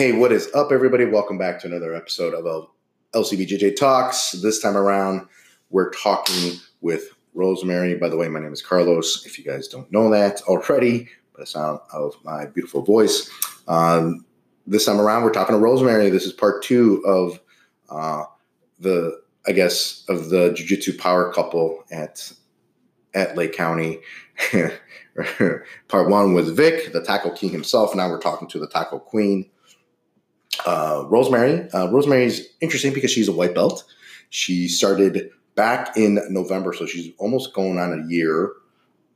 Hey, what is up, everybody? Welcome back to another episode of L- LCBJJ Talks. This time around, we're talking with Rosemary. By the way, my name is Carlos. If you guys don't know that already, by the sound of my beautiful voice, um, this time around, we're talking to Rosemary. This is part two of uh, the, I guess, of the Jiu-Jitsu power couple at at Lake County. part one was Vic, the tackle king himself. Now we're talking to the tackle queen uh, Rosemary. Uh, Rosemary's interesting because she's a white belt. She started back in November, so she's almost going on a year.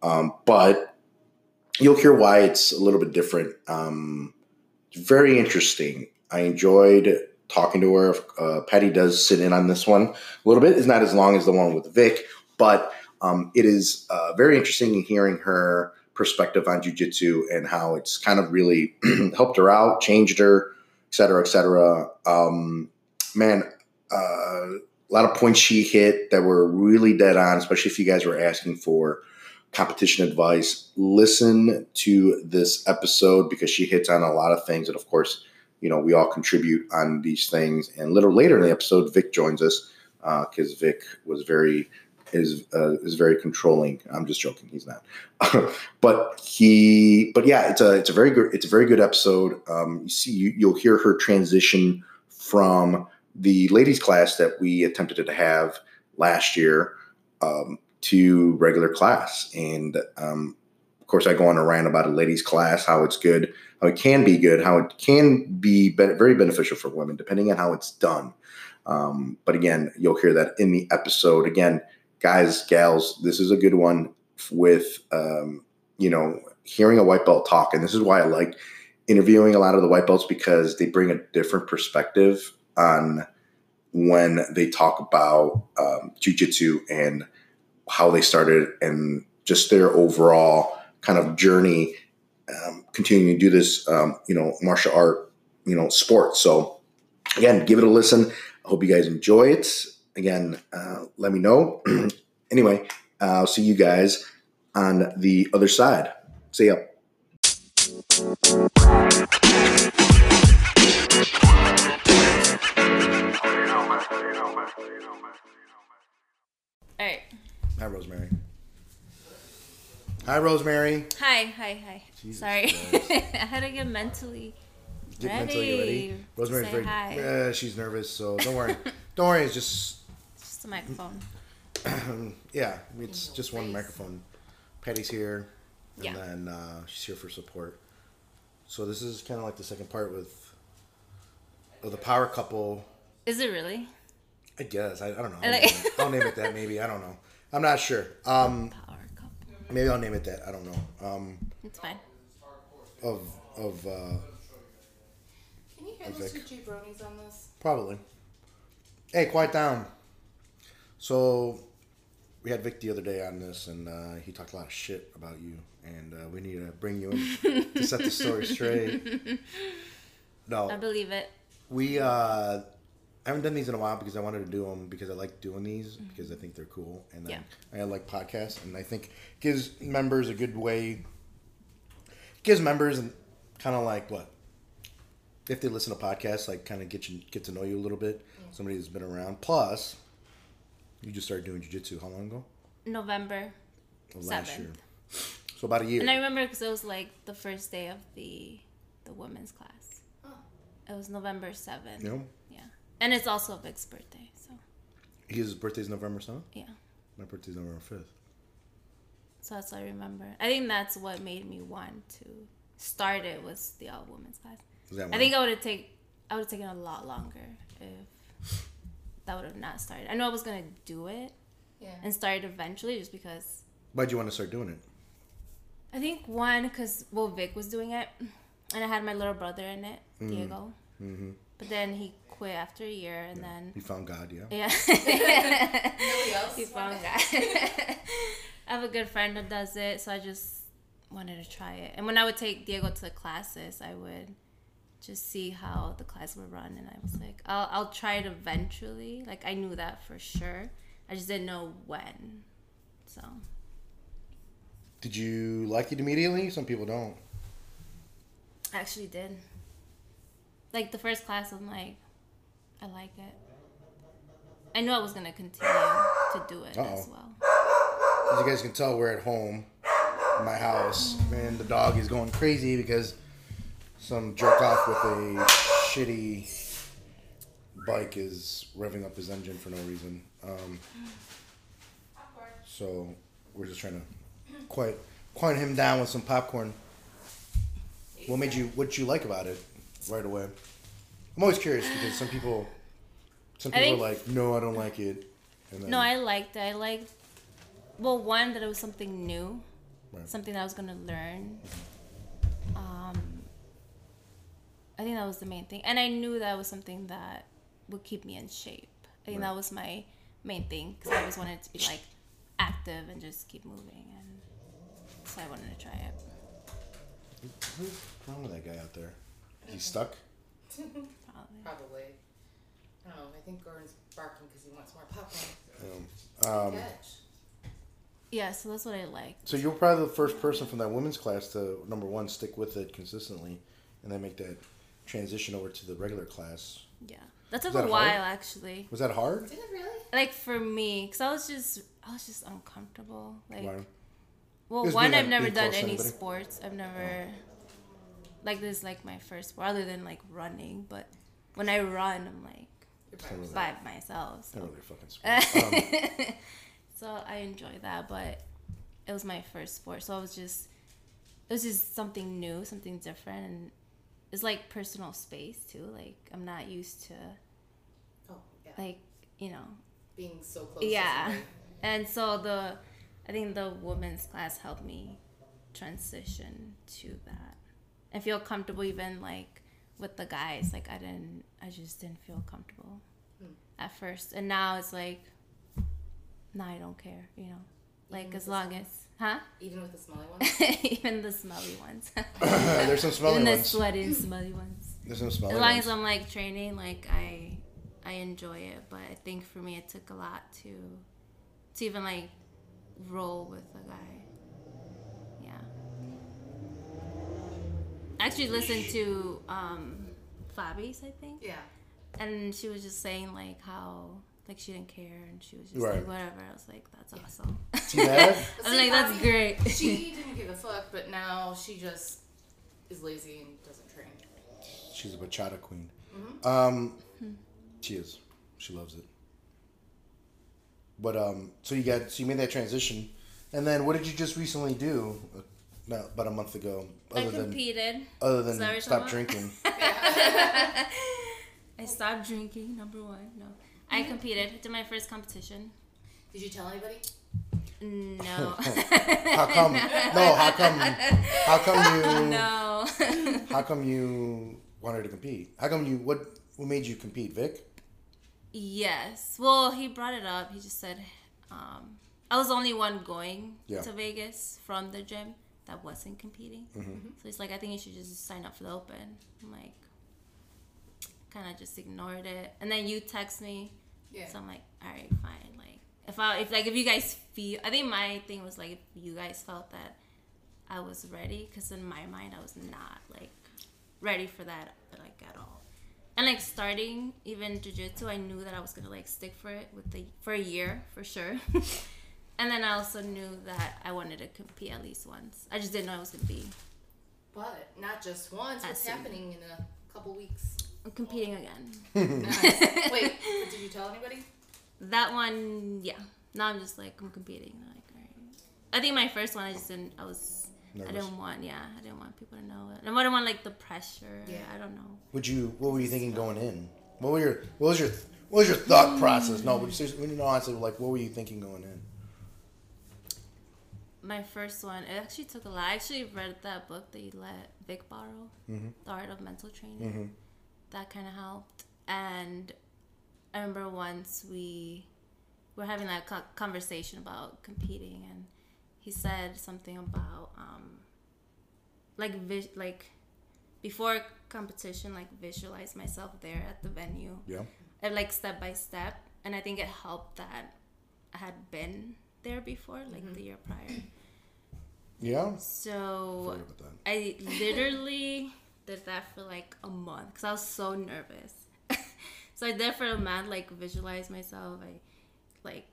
Um, but you'll hear why it's a little bit different. Um, very interesting. I enjoyed talking to her. Uh, Patty does sit in on this one a little bit. It's not as long as the one with Vic, but um, it is uh, very interesting in hearing her perspective on jujitsu and how it's kind of really helped her out, changed her, cetera, et cetera. Um, man, uh, a lot of points she hit that were really dead on, especially if you guys were asking for competition advice. Listen to this episode because she hits on a lot of things. And of course, you know, we all contribute on these things. And a little later in the episode, Vic joins us because uh, Vic was very is uh, is very controlling. I'm just joking. He's not, but he. But yeah, it's a it's a very good it's a very good episode. Um, you see, you, you'll hear her transition from the ladies class that we attempted to have last year um, to regular class, and um, of course, I go on a rant about a ladies class, how it's good, how it can be good, how it can be, be- very beneficial for women, depending on how it's done. Um, but again, you'll hear that in the episode. Again, guys, gals, this is a good one with, um, you know, hearing a white belt talk. And this is why I like interviewing a lot of the white belts because they bring a different perspective on when they talk about um, jujitsu and how they started and just their overall kind of journey, um, continuing to do this, um, you know, martial art, you know, sport. So again, give it a listen. I hope you guys enjoy it again, uh, let me know. anyway, I'll see you guys on the other side. See ya. All right. Hi, Rosemary. Hi, Rosemary. Hi, hi, hi. Jesus Sorry. I had to get mentally Get ready. mentally ready. Rosemary's very. Uh, she's nervous, so don't worry. don't worry. It's just Just the microphone. yeah. It's just one microphone. Patty's here, and Yeah. then uh, she's here for support. So this is kind of like the second part with of the power couple. Is it really? I guess I, I don't know. I I'll, like- name it, I'll name it that. Maybe I don't know. I'm not sure. Um, Power couple. maybe I'll name it that. I don't know. Um, It's fine. of of uh, Can you hear Vic. two jabronis on this? probably. Hey, quiet down. So we had Vic the other day on this, and uh, he talked a lot of shit about you, and uh, we need to bring you in to set the story straight. No, I believe it. we uh, I haven't done these in a while because I wanted to do them because I like doing these because I think they're cool, and then I like podcasts, and I think gives members a good way. Gives members and kind of like what if they listen to podcasts, like kind of get you get to know you a little bit. Somebody who's been around. Plus, you just started doing jujitsu how long ago? November. Of last Seventh. year. So about a year. And I remember because it was like the first day of the the women's class. Oh. It was November 7th. you know, Yeah. And it's also Vic's birthday. So, his birthday's November seventh. yeah. My birthday's November fifth. So that's what I remember. I think that's what made me want to start it was the all women's class. Is that I think I would have take I would have taken a lot longer if that would have not started. I know I was gonna do it Yeah. and start it eventually, just because Why'd you want to start doing it? I think one because well Vic was doing it, and I had my little brother in it, Diego. Mm-hmm. But then he quit after a year, and then he found God, yeah. yeah, Nobody else. he found God. I have a good friend that does it, so I just wanted to try it. And when I would take Diego to the classes, I would just see how the class would run, and I was like, I'll I'll try it eventually. Like I knew that for sure. I just didn't know when. So Did you like it immediately? Some people don't. I actually did. like the first class, I'm like, I like it. I knew I was gonna continue to do it as Uh-oh. well. As you guys can tell, we're at home, in my house, and the dog is going crazy because some jerk off with a shitty bike is revving up his engine for no reason. Um, so we're just trying to quiet quiet him down with some popcorn. What made you? What did you like about it right away? I'm always curious because some people, some people are like, no, I don't like it. And then, No, I liked it. I liked, well, one that it was something new, Right. something that I was gonna learn. Um, I think that was the main thing, and I knew that was something that would keep me in shape. I think Right. that was my main thing because I always wanted to be like active and just keep moving, and so I wanted to try it. What's wrong with that guy out there? He's stuck. Probably. Probably. I. I think Gordon's barking because he wants more popcorn. Um, Catch. Yeah, so that's what I like. so you were probably the first person from that women's class to number one stick with it consistently, and then make that transition over to the regular class. Yeah, that took that a hard? while actually. Was that hard? Did it really? Like for me, because I was just I was just uncomfortable. Like. Why? Well, one, I've like, never done any anybody? sports. I've never like this is like my first sport, other than like running. But when I run, I'm like You're by Totally. by myself. Not So, really a fucking sport. Um, so I enjoy that. But it was my first sport, so I was just it was just something new, something different, and it's like personal space too. Like I'm not used to Oh, yeah. like you know. Being so close. yeah. and so the i think the women's class helped me transition to that. And feel comfortable even like with the guys. Like i didn't i just didn't feel comfortable at first. And now it's like now i don't care you know. Like as long as huh Even with the smelly ones. even the smelly ones there's some smelly even the sweaty and smelly ones There's some smelly ones. as long ones. as I'm like training, like I I enjoy it. But I think for me, it took a lot to to even like roll with a guy. Yeah. I actually listened to um Fabi's, I think, yeah. and she was just saying like how like she didn't care and she was just Right. like whatever. I was like, that's awesome. See that? But I'm see, like, that's Bobby, great. She didn't give a fuck, but now she just is lazy and doesn't train. She's a bachata queen. Mm-hmm. Um, she is. She loves it. But um, so you got so you made that transition, and then what did you just recently do? Uh, no, about a month ago. I Other than competed. other Is that what than stop drinking. I stopped drinking. Number one, no. I competed. Did my first competition. Did you tell anybody? No. How come? No. How come? How come you? no. How come you wanted to compete? How come you? What? What made you compete, Vic? yes. Well, he brought it up. He just said, um, I was the only one going Yeah. to Vegas from the gym that wasn't competing. Mm-hmm. So he's like, I think you should just sign up for the Open. I'm like, kind of just ignored it. And then you text me. Yeah. So I'm like, all right, fine. Like, if I, if like, if you guys feel, I think my thing was like, if you guys felt that I was ready, because in my mind, I was not like ready for that, like at all. And like starting even jujitsu, I knew that I was gonna like stick for it with the for a year for sure. and then I also knew that I wanted to compete at least once. I just didn't know it was gonna be But not just once. What's happening in a couple weeks? I'm competing again. Nice. Wait, did you tell anybody? That one, yeah. Now I'm just like I'm competing. Like, all right. I think my first one, I just didn't. I was. I didn't want. Yeah, I didn't want people to know it. And I didn't want like the pressure. Yeah. I don't know. Would you? What were you thinking going in? What were your? What was your? What was your thought process? No, but seriously, when you know, honestly, like, what were you thinking going in? My first one, it actually took a lot. I actually read that book that you let Vic borrow, Mm-hmm. The Art of Mental Training. That kind of helped. And I remember once we were having that conversation about competing, and he said something about um, like vis- like before competition, like visualize myself there at the venue, Yeah. and like step by step. And I think it helped that I had been there before, like the year prior. Yeah. So Sorry about that. I literally did that for like a month because I was so nervous. so I did for a month, like visualize myself, I like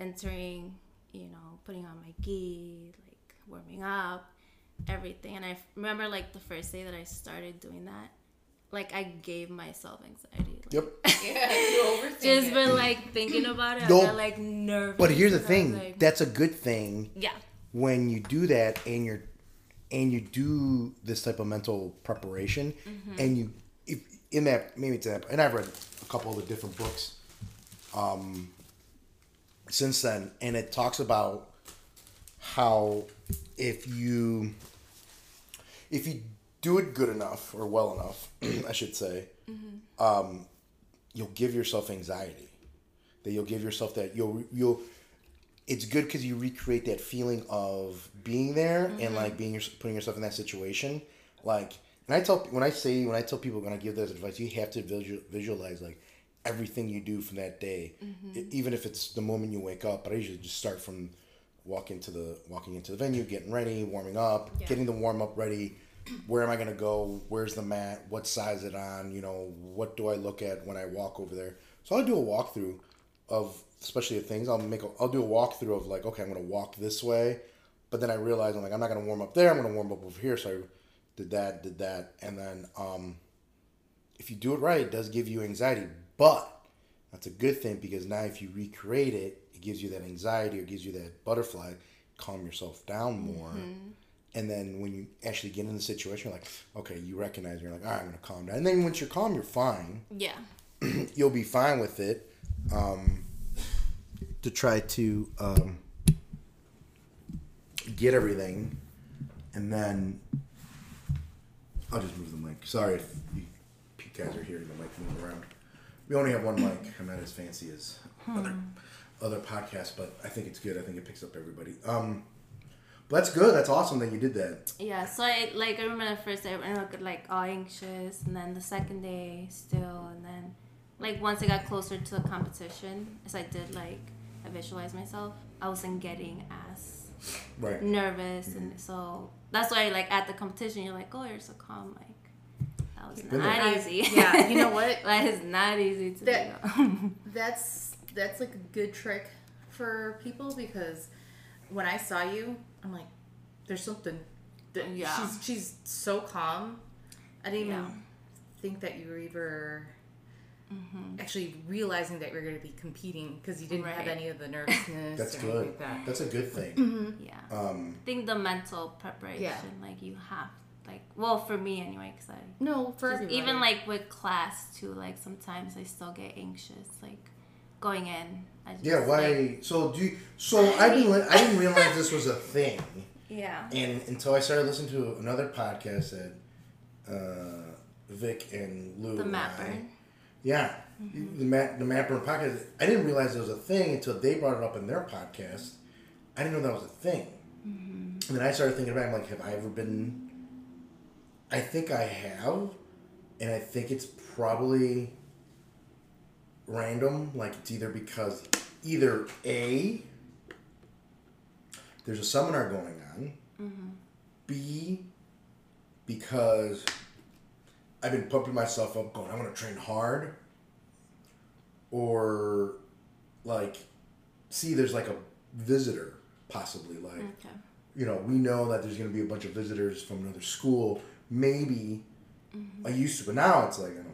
entering, you know, putting on my gi, like warming up, everything. And I remember like the first day that I started doing that, like I gave myself anxiety. Like, Yep. Yeah, Just it. for like thinking about it, No, I got like nervous. But here's the and I was thing. like- That's a good thing yeah, when you do that and you're and you do this type of mental preparation and you if in that maybe it's that and I've read a couple of the different books um since then and it talks about how if you if you do it good enough or well enough I should say um you'll give yourself anxiety that you'll give yourself that you'll you'll it's good because you recreate that feeling of being there and mm-hmm. like being putting yourself in that situation. Like and i tell when i say when i tell people when i give this advice you have to visual, visualize like everything you do from that day mm-hmm. E- even if it's the moment you wake up but i usually just start from walking to the walking into the venue getting ready warming up Yeah. getting the warm up ready. Where am i going to go? Where's the mat? What size is it on? You know what do i look at when i walk over there? So i'll do a walkthrough of especially the things I'll make a, I'll do a walkthrough of like okay I'm gonna walk this way, but then I realize I'm like I'm not gonna warm up there I'm gonna warm up over here so I did that did that and then um, if you do it right it does give you anxiety but that's a good thing because now if you recreate it it gives you that anxiety or gives you that butterfly calm yourself down more and then when you actually get in the situation you're like okay you recognize you're like all right I'm gonna calm down and then once you're calm you're fine yeah, you'll be fine with it. Um, to try to um, get everything, and then I'll just move the mic. Sorry if you guys are hearing the mic move around. We only have one mic. I'm not as fancy as other other podcasts, but I think it's good. I think it picks up everybody. Um, but that's good. That's awesome that you did that. yeah. So I like I remember the first day I got like all anxious, and then the second day still, and then like once I got closer to the competition, as I did like I visualized myself, I wasn't getting as Right. nervous, and mm-hmm. so that's why like at the competition you're like, oh, you're so calm, like that was been not there. easy. Yeah, you know what? that is not easy to That- do. That's that's like a good trick for people because when I saw you, I'm like, there's something. that- Yeah. She's she's so calm. I didn't Yeah. even think that you were ever actually realizing that you're going to be competing because you didn't have any of the nervousness. That's or good. Like that. That's a good thing. yeah. Um, I think the mental preparation, like you have, like, well, for me anyway, because I No, for just even like with class too, like sometimes I still get anxious, like going in. I just, Yeah, why? like- so do you, so I didn't li- I didn't realize this was a thing, yeah. and until I started listening to another podcast that uh, Vic and Lou. The and. I- yeah, mm-hmm. the map the mapper podcast. I didn't realize it was a thing until they brought it up in their podcast. I didn't know that was a thing, mm-hmm. and then I started thinking about. it, I'm like, have I ever been? I think I have, and I think it's probably random. Like it's either because either a there's a seminar going on, mm-hmm. b because I've been pumping myself up, going I'm going to train hard, or like see there's like a visitor possibly like Okay. you know, we know that there's going to be a bunch of visitors from another school. Maybe I mm-hmm. used to, but now it's like, you know,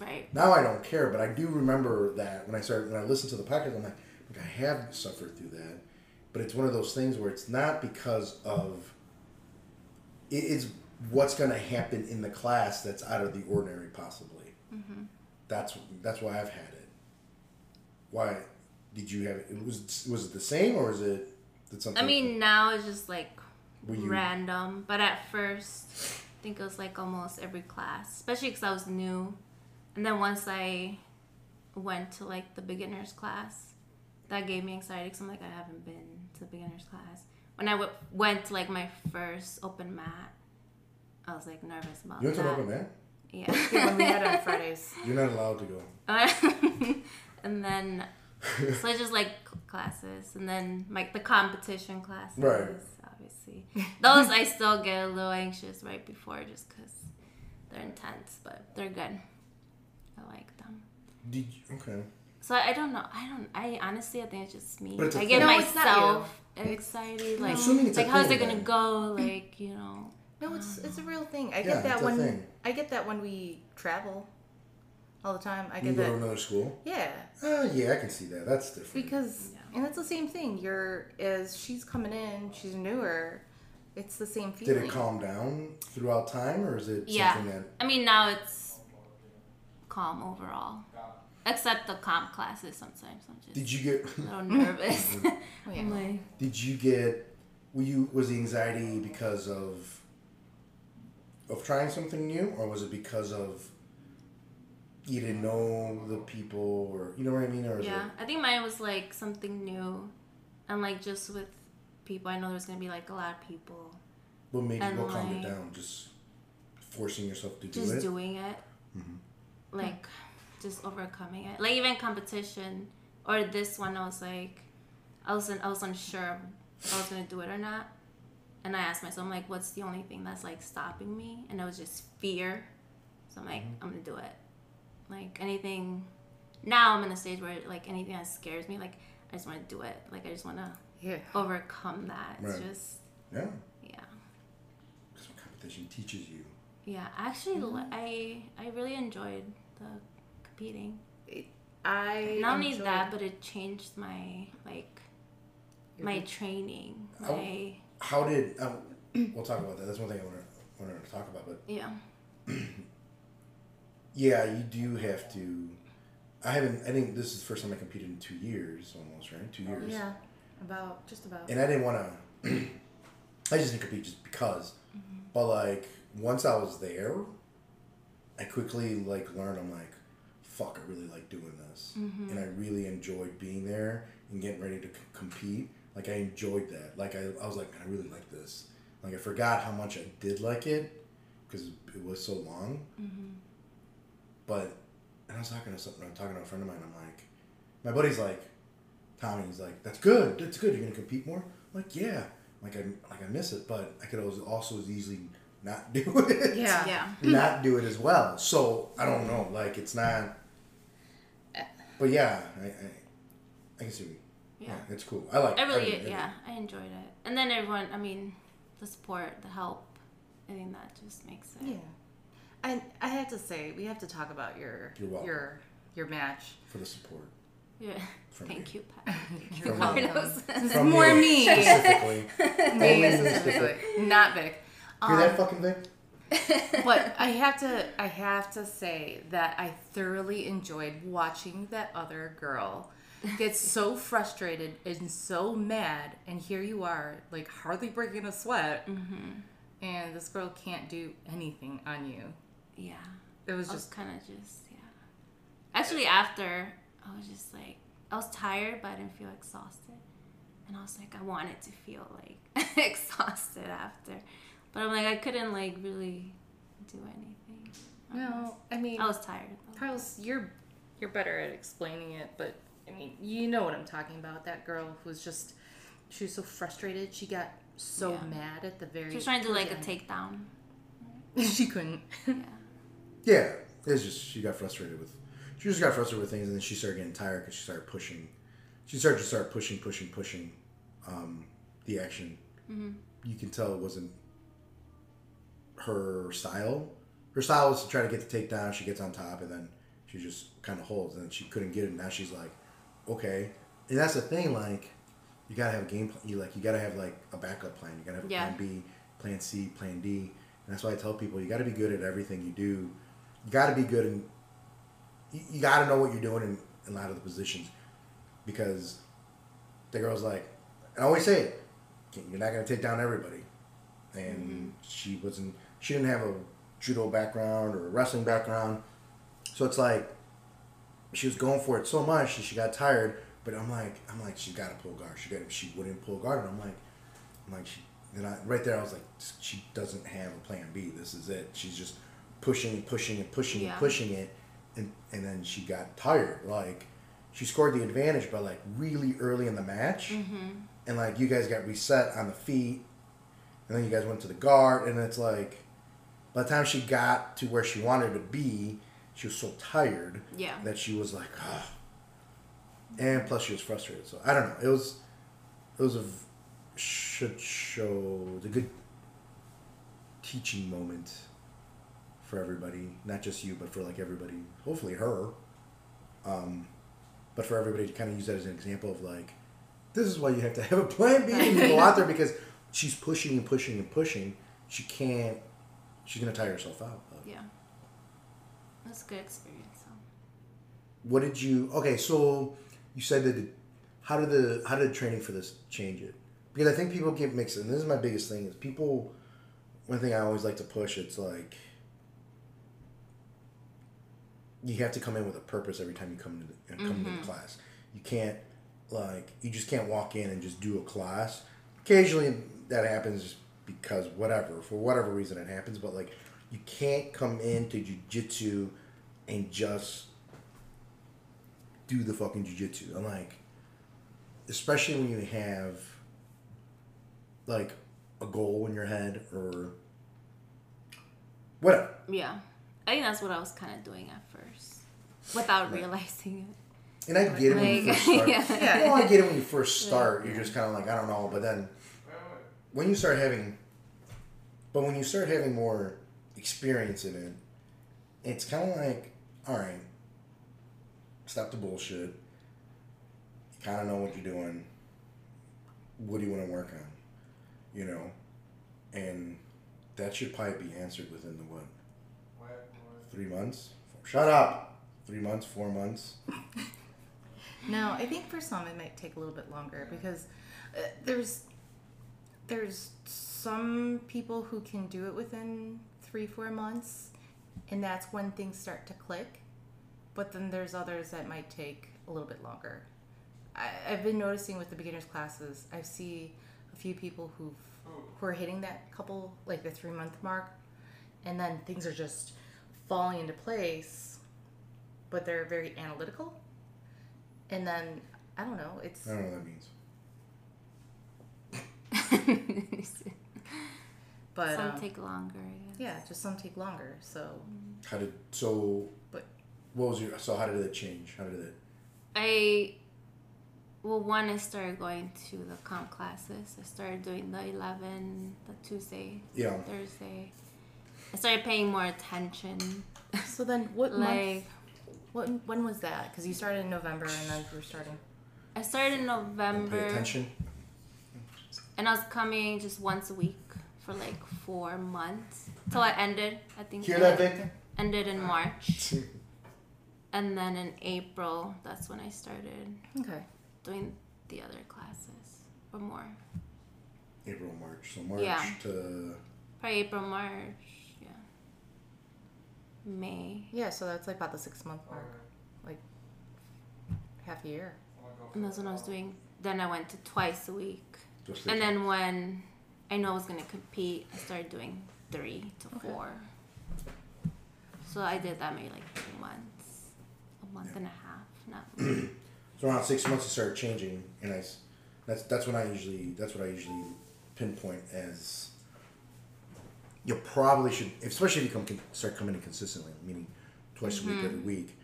Right. now I don't care. But I do remember that when I started, when I listened to the podcast, I'm like, I have suffered through that. But it's one of those things where it's not because of, it is what's going to happen in the class that's out of the ordinary, possibly. Mm-hmm. That's that's why I've had it. Why did you have it? it was was it the same or is it? Did something? I mean, now it's just like you- random, but at first, I think it was like almost every class, especially because I was new. And then once I went to like the beginners class, that gave me anxiety because I'm like, I haven't been to the beginners class. When I w- went to like my first open mat, I was like nervous about You went to that. an open mat? Yeah. Yeah, when we had on Fridays. You're not allowed to go. and then so it's just like classes and then like the competition classes Right. obviously those i still get a little anxious right before just because they're intense, but they're good. I like them. Did you, okay. So I don't know. I don't. I honestly, I think it's just me. But it's a I thing. give No, it's not myself anxiety. Like, assuming it's a like how's it gonna go? Like, you know. No, it's it's a real thing. I Yeah, get that it's a when thing. I get that when we travel all the time. I get You get go to another school? Yeah, Uh, yeah, I can see that. That's different. because and it's the same thing. You're as she's coming in, she's newer. It's the same feeling. Did it calm down throughout time, or is it Yeah. something that I mean, now it's calm overall, except the comp classes. Sometimes I'm just did you get? a little nervous. Oh, yeah. I'm like, Did you get? Were you was the anxiety because of of trying something new, or was it because of you didn't know the people, or you know what I mean, or yeah, it? I think mine was like something new, and like just with people, I know there's gonna be like a lot of people. What made you and what calmed it down? Just forcing yourself to do just it. Just doing it mm-hmm. like just overcoming it like even competition or this one i was like i was i was unsure if i was gonna do it or not and i asked myself i'm like what's the only thing that's like stopping me? And it was just fear. So i'm like i'm gonna do it. Like anything now i'm in a stage where like anything that scares me like i just want to do it. Like i just want to Yeah. overcome that. It's Right. just yeah, yeah. Because competition teaches you. yeah. Actually li- i i really enjoyed the competing. I not only that but it changed my like my training Oh. my How did? Um, we'll talk about that. That's one thing I want to wanted to talk about, but yeah Yeah, you do have to. I haven't. I think this is the first time I competed in two years, almost right. Two years. Yeah, about just about. And I didn't want to. I just didn't compete just because. But like once I was there, I quickly like learned. I'm like, fuck, I really like doing this, and I really enjoyed being there and getting ready to c- compete. Like I enjoyed that. Like I, I was like, man, I really like this. Like I forgot how much I did like it because it was so long. Mm-hmm. But and I was talking to something. I'm talking to a friend of mine. I'm like, my buddy's like, Tommy. He's like, that's good. That's good. You're gonna compete more. I'm like, yeah. Like I like I miss it, but I could also also as easily not do it. yeah. yeah Not do it as well. So I don't know. Like it's not. Uh. But yeah, I I, I can see. Yeah. yeah it's cool. I like. i really I yeah i enjoyed it and then everyone i mean the support the help i think that just makes it Yeah. And I have to say, we have to talk about your You're your your match. for the support. yeah From thank me. you Pat. From welcome. me. Carlos. From More me, me. specifically. Me specifically, not Vic. Hear that um, fucking Vic? but I have to I have to say that I thoroughly enjoyed watching that other girl get so frustrated and so mad and here you are like hardly breaking a sweat mm-hmm. and this girl can't do anything on you. yeah. It was i was just kind of just yeah. Actually after i was just like i was tired but i didn't feel exhausted. And i was like i wanted to feel like exhausted after. But i'm like i couldn't like really do anything. No, I mean i was tired. Carlos, you're you're better at explaining it, but I mean, you know what I'm talking about. That girl was just she was so frustrated. She got so Yeah. mad at the very. she was trying to do like a takedown she couldn't. yeah Yeah, it's just she got frustrated with. She just got frustrated with things, and then she started getting tired because she started pushing. She started to start pushing, pushing, pushing, um, the action. You can tell it wasn't her style. Her style was to try to get the takedown. She gets on top, and then she just kind of holds, and then she couldn't get it. Now she's like, okay, and that's the thing. Like, you gotta have a game plan. You like, you gotta have like a backup plan. You gotta have a Yeah. plan B, plan C, plan D. And that's why I tell people you gotta be good at everything you do. You gotta be good and You, you gotta know what you're doing in, in a lot of the positions, because the girl's like, and I always say it, you're not gonna take down everybody, and mm-hmm. she wasn't. She didn't have a judo background or a wrestling background, so it's like she was going for it so much that she got tired. But I'm like, I'm like, she got to pull guard. She got, she wouldn't pull guard. And I'm like, I'm like, she. Then I right there, I was like, she doesn't have a plan B. This is it. She's just pushing and pushing and pushing Yeah. and pushing it, and and then she got tired. Like she scored the advantage, but like really early in the match, mm-hmm. and like you guys got reset on the feet, and then you guys went to the guard, and it's like by the time she got to where she wanted to be, she was so tired Yeah. that she was like, ah. And plus, she was frustrated. So I don't know. It was, it was a shit show. A good teaching moment for everybody, not just you, but for like everybody. Hopefully, her. Um, but for everybody to kind of use that as an example of like, this is why you have to have a plan B when you go out there because she's pushing and pushing and pushing. She can't. She's gonna tire herself out. Yeah. That's a good experience. So. What did you? Okay, so you said that. it- How did the how did training for this change it? Because I think people get mixed, and this is my biggest thing is people. One thing I always like to push, it's like you have to come in with a purpose every time you come into the, come into the mm-hmm. class. You can't like you just can't walk in and just do a class. Occasionally that happens because whatever for whatever reason it happens, but like you can't come into jujitsu and just do the fucking jujitsu. I'm like, especially when you have like a goal in your head or whatever. Yeah. I think that's what I was kind of doing at first without realizing it. And I get it when you first start. yeah. Well, I get it when you first start. You're just kind of like, I don't know. But then when you start having, but when you start having more experience in it, it's kind of like, all right, stop the bullshit. You kind of know what you're doing. What do you want to work on? You know, and that should probably be answered within the what? Three months? Shut up. Three months, four months. No, I think for some it might take a little bit longer because uh, there's there's some people who can do it within three four months, and that's when things start to click. But then there's others that might take a little bit longer. I, I've been noticing with the beginners classes, I see a few people who who are hitting that couple like the three month mark, and then things are just falling into place. But they're very analytical and then I don't know. It's I don't know what that means. but Some um, take longer. I yeah, just some take longer. So How did so? But- what was your so? How did it change? How did it? I well, one I started going to the comp classes. I started doing the eleven, the Tuesday, Yeah. Thursday. I started paying more attention. so then what month? Like What when was that? Because you started in November and then we're starting. I started in November, pay attention. and I was coming just once a week for like four months till I ended. I think Hear that, Vic? ended in ah, March, and then in April, that's when I started Okay. doing the other classes or more. April, March. So March Yeah. to Probably April, March, yeah. May. Yeah, so that's like about the six month mark, like half a year. And that's when I was doing. Then I went to twice a week. just And then when I know I was going to compete, I started doing three to four. So I did that maybe like two months, a month and a half. Not so around six months it started changing, and I, that's that's when I usually that's what I usually pinpoint as. You probably should, especially if you come start coming in consistently, meaning twice a week mm-hmm. every week.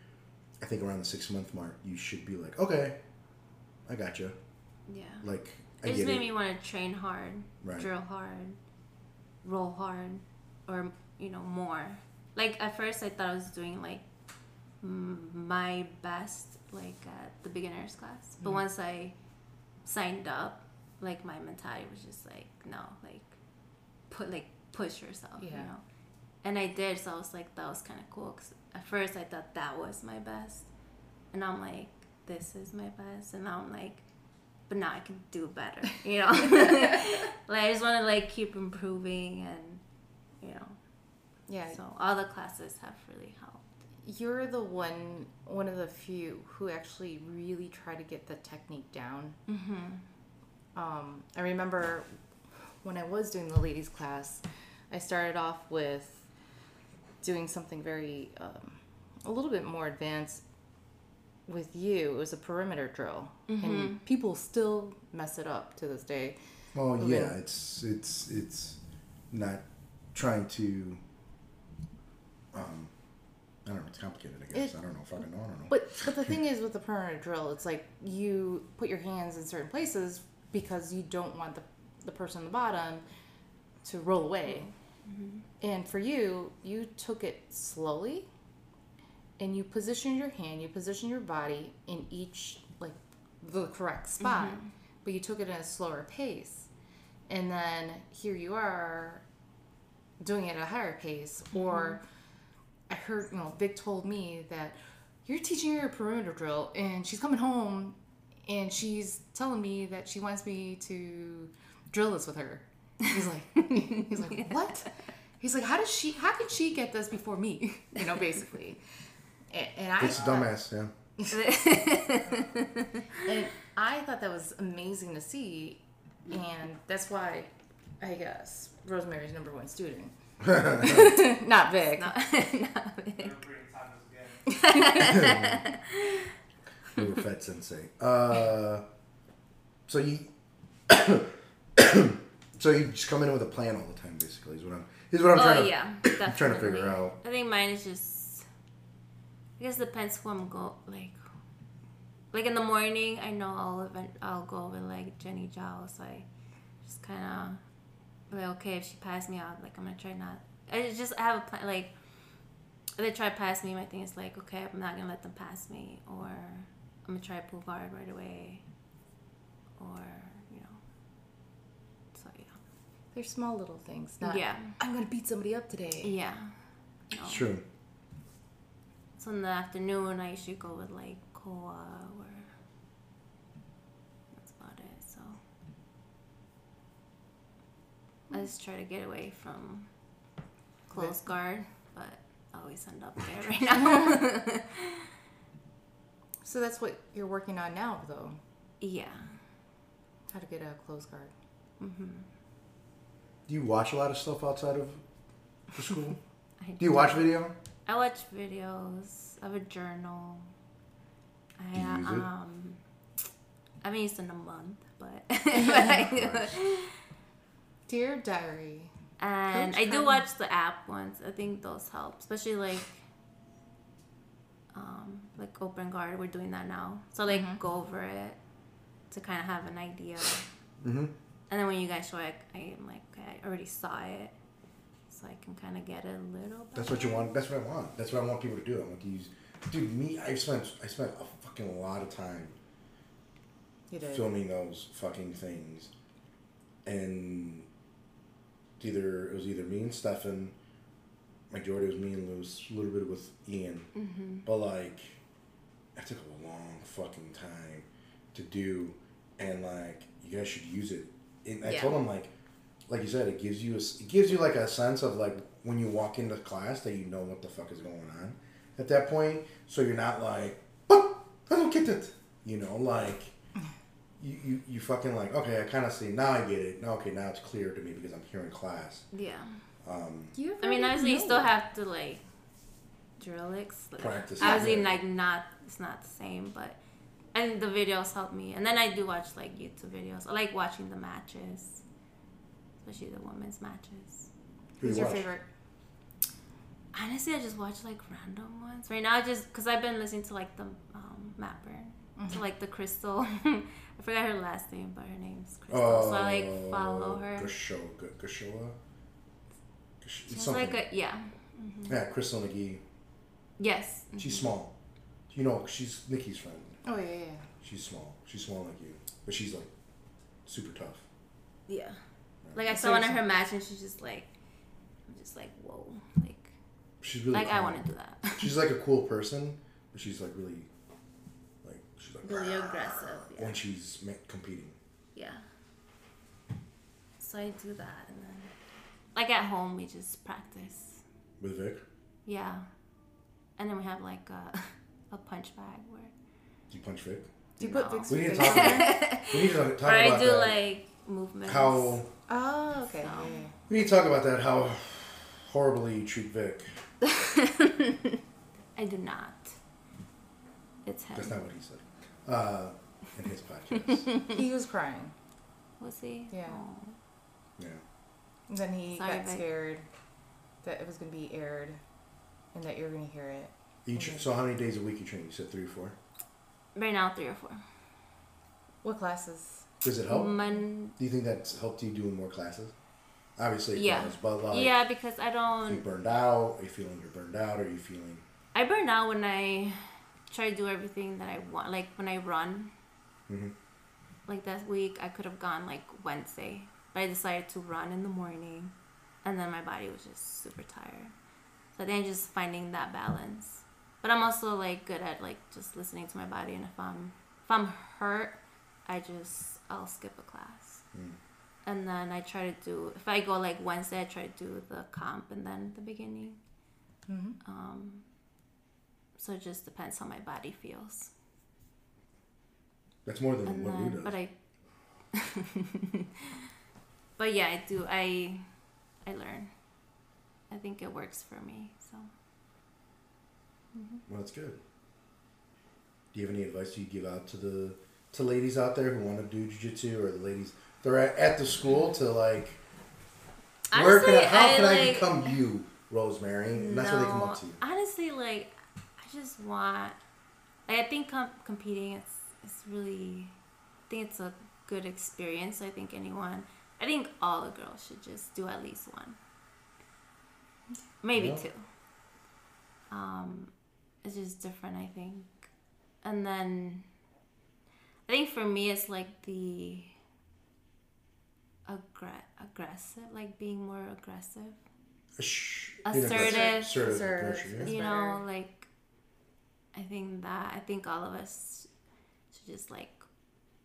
I think around the six month mark, you should be like, okay, I got you. yeah. Like I It just made it. me want to train hard, Right. drill hard, roll hard, or you know more. Like at first, I thought I was doing like my best, like at the beginners class. But mm. once I signed up, like my mentality was just like, no, like put like push yourself, you know. And I did, so I was like, that was kind of cool. Cause at first, I thought that was my best, and I'm like, this is my best, and now I'm like, but now I can do better, you know. like I just want to like keep improving, and you know, Yeah, so all the classes have really helped. you're the one one of the few who actually really try to get the technique down. Mm-hmm. Um, I remember when I was doing the ladies class, I started off with doing something very um, a little bit more advanced with you. It was a perimeter drill, and people still mess it up to this day. Oh Okay. yeah, it's it's it's not trying to Um, I don't know. It's complicated. I guess It- I don't know. Fucking know. I don't know. But but the thing is with the perimeter drill, it's like you put your hands in certain places because you don't want the the person on the bottom to roll away. And for you, you took it slowly and you position your hand, you position your body in each like the correct spot, mm-hmm. but you took it at a slower pace. And then here you are doing it at a higher pace or mm-hmm. I heard, you know, Vic told me that you're teaching her a perimeter drill and she's coming home and she's telling me that she wants me to drill this with her. He's like, he's like, what? He's like, how does she, how could she get this before me? You know, basically. And, and I, it's a dumbass. Yeah. and I thought that was amazing to see, and that's why I guess Rosemary's number one student. Not Vic. not Vic. We were fed sensei. Uh, so you, so you just come in with a plan all the time, basically. Is what I'm. Is what I'm Oh trying to. yeah, I'm trying to figure out. I think mine is just. I guess depends who I'm go like. Like in the morning, I know I'll event, I'll go with like Jenny Zhao, so I just kind of like okay if she passed me out, like I'm gonna try not. I just I have a plan like. If they try to pass me, my thing is like okay, I'm not gonna let them pass me, or I'm gonna try to pull guard right away, or you know. So yeah. They're small little things. Not, Yeah. I'm gonna beat somebody up today. Yeah. It's true. So in the afternoon, I usually go with like Koa or that's about it. So I just try to get away from close guard, but I always end up there right now. So that's what you're working on now, though. yeah. How to get a close guard. Mm-hmm. Do you watch a lot of stuff outside of the school? I Do you watch video? I watch videos. I have a journal. I Do you use it? um I haven't used it in a month, but, but I. Dear diary. And Coach I do Carmen. watch the app ones. I think those help, especially like um, like Open Guard. We're doing that now, so like Mm-hmm. go over it to kind of have an idea. Mm-hmm. And then when you guys show it, I am like, okay, I already saw it, so I can kind of get a little. That's what you want. That's what I want. That's what I want people to do. I want to use. Dude, me. I spent. I spent a fucking lot of time You did. filming those fucking things, and either it was either me and Stefan, majority was me and Luz, a little bit with Ian, mm-hmm. but like, that took a long fucking time to do, and like, you guys should use it. And I Yeah. told him like, like you said, it gives you a, s- it gives you like a sense of like when you walk into class that you know what the fuck is going on at that point, so you're not like, oh, I don't get it, you know, like you, you, you fucking like okay I kind of see now I get it now okay now it's clear to me because I'm here in class Yeah. um, You I mean, already obviously, you still have to like drill it like, Practice it, Obviously, yeah. like not it's not the same, but and the videos help me. And then I do watch like YouTube videos. I like watching the matches, especially the women's matches. who Who's you your watch? favorite? Honestly, I just watch like random ones right now. Just because I've been listening to like the um, Matt Byrne, to mm-hmm. like the Crystal. I forgot her last name, but her name's Crystal. so I like oh, follow her. Gasho, G- Gashoa Gash- She's something. like a yeah, mm-hmm. yeah Crystal McGee yes. she's mm-hmm. small you know she's Nikki's friend Oh yeah, yeah. yeah. she's small she's small like you but she's like super tough Yeah. Like I saw one of her match and she's just like, I'm just like, whoa, like, she's really like I want to do that. she's like a cool person but she's like really like she's like really aggressive. Yeah. when she's competing Yeah. So I do that and then, like at home we just practice. with Vic Yeah. And then we have like a, a punch bag where. do you punch Vic Do you put No. Vic's we need to talk about there? we need to talk Or I do that. like movements. how Oh, okay. So. yeah, yeah. We need to talk about that. How horribly you treat Vic. I do not. It's him. That's not what he said. Uh, in his podcast. He was crying. Was he? Yeah. Oh. yeah. And then he Sorry, got Vic. scared that it was going to be aired. and that you're gonna hear it. You tr- so how many days a week you train? You said three or four. Right now, three or four. What classes? Does it help? Mon- Do you think that's helped you doing more classes? Obviously, it Yeah. but like, yeah, because I don't. You burned out. Are you feeling you're burned out? Are you feeling? I burn out when I try to do everything that I want. Like when I run. Mhm. Like that week, I could have gone like Wednesday, but I decided to run in the morning, and then my body was just super tired. So I think just finding that balance. But I'm also like good at like just listening to my body, and if I'm if I'm hurt, I just I'll skip a class. Hmm. And then I try to do if I go like Wednesday, I try to do the comp and then the beginning. Mm-hmm. Um, so it just depends how my body feels. That's more than And what Lou then, does. but I, but yeah, I do. I, I learn. I think it works for me. So mm-hmm. Well, that's good. Do you have any advice you give out to the to ladies out there who want to do jujitsu or the ladies they're at, at the school to like where can I, how I, can I become you, Rosemary? And that's where they come up to you. Honestly, like I just want. Like, I think com- competing it's it's really. I think it's a good experience. I think anyone. I think all the girls should just do at least one. Maybe Yeah. two. Um, it's just different. I think, and then. I think for me, it's like the. Aggra- aggressive, like being more aggressive. Shh. Assertive. Assertive. Assertive. aggression, yeah. It's you better. know like i think that i think all of us should just like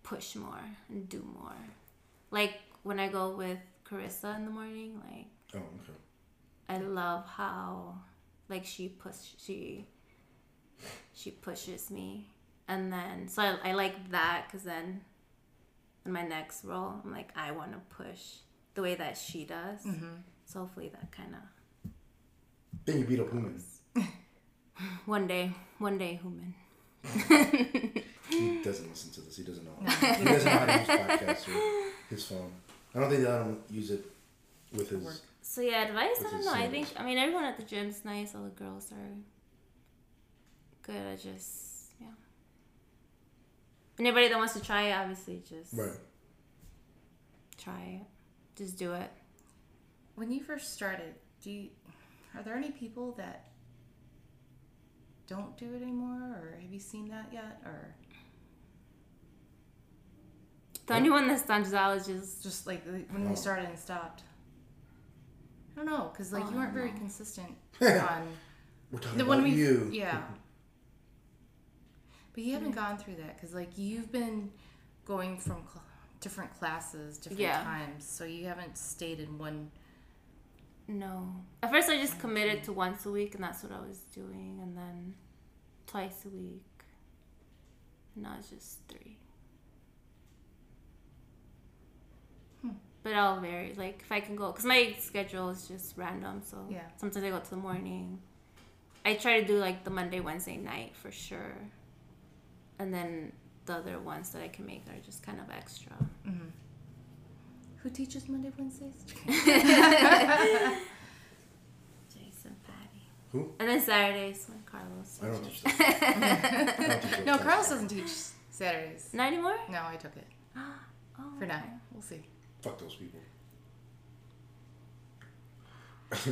push more and do more like when i go with carissa in the morning like Oh, okay. i love how like she push she she pushes me and then so i, I like that because then in my next role i'm like i want to push the way that she does mm-hmm. so hopefully that kind of Then you beat up women. one day one day human He doesn't listen to this. He doesn't know. he doesn't know how to use podcasts or his phone. I don't think they let him use it with his. So yeah, advice. I don't his know. I think I mean everyone at the gym's nice. All the girls are good. I just yeah. Anybody that wants to try it, obviously, just Right. try it. Just do it. When you first started, do you, are there any people that don't do it anymore, or have you seen that yet, or The only one that stands out is just just like when Oh. you started and stopped? I don't know, cause like Oh, you weren't very consistent on We're talking the about when we you. yeah. But you haven't gone through that because like you've been going from cl- different classes, different Yeah. times, so you haven't stayed in one. no. At first, I just committed to once a week, and that's what I was doing, and then twice a week. And now it's just three. Hmm. But it all varies. Like if I can go, cause my schedule is just random. So Yeah. sometimes I go to the morning. I try to do like the Monday, Wednesday night for sure, and then the other ones that I can make are just kind of extra. Mm-hmm. Who teaches Monday, Wednesdays? Jason, Patty, Who? and then Saturdays when Carlos. I don't teaches. teach that. I don't teach those no. Carlos doesn't teach Saturdays. Not anymore. No, I took it Oh, for now. We'll see. Fuck those people. He's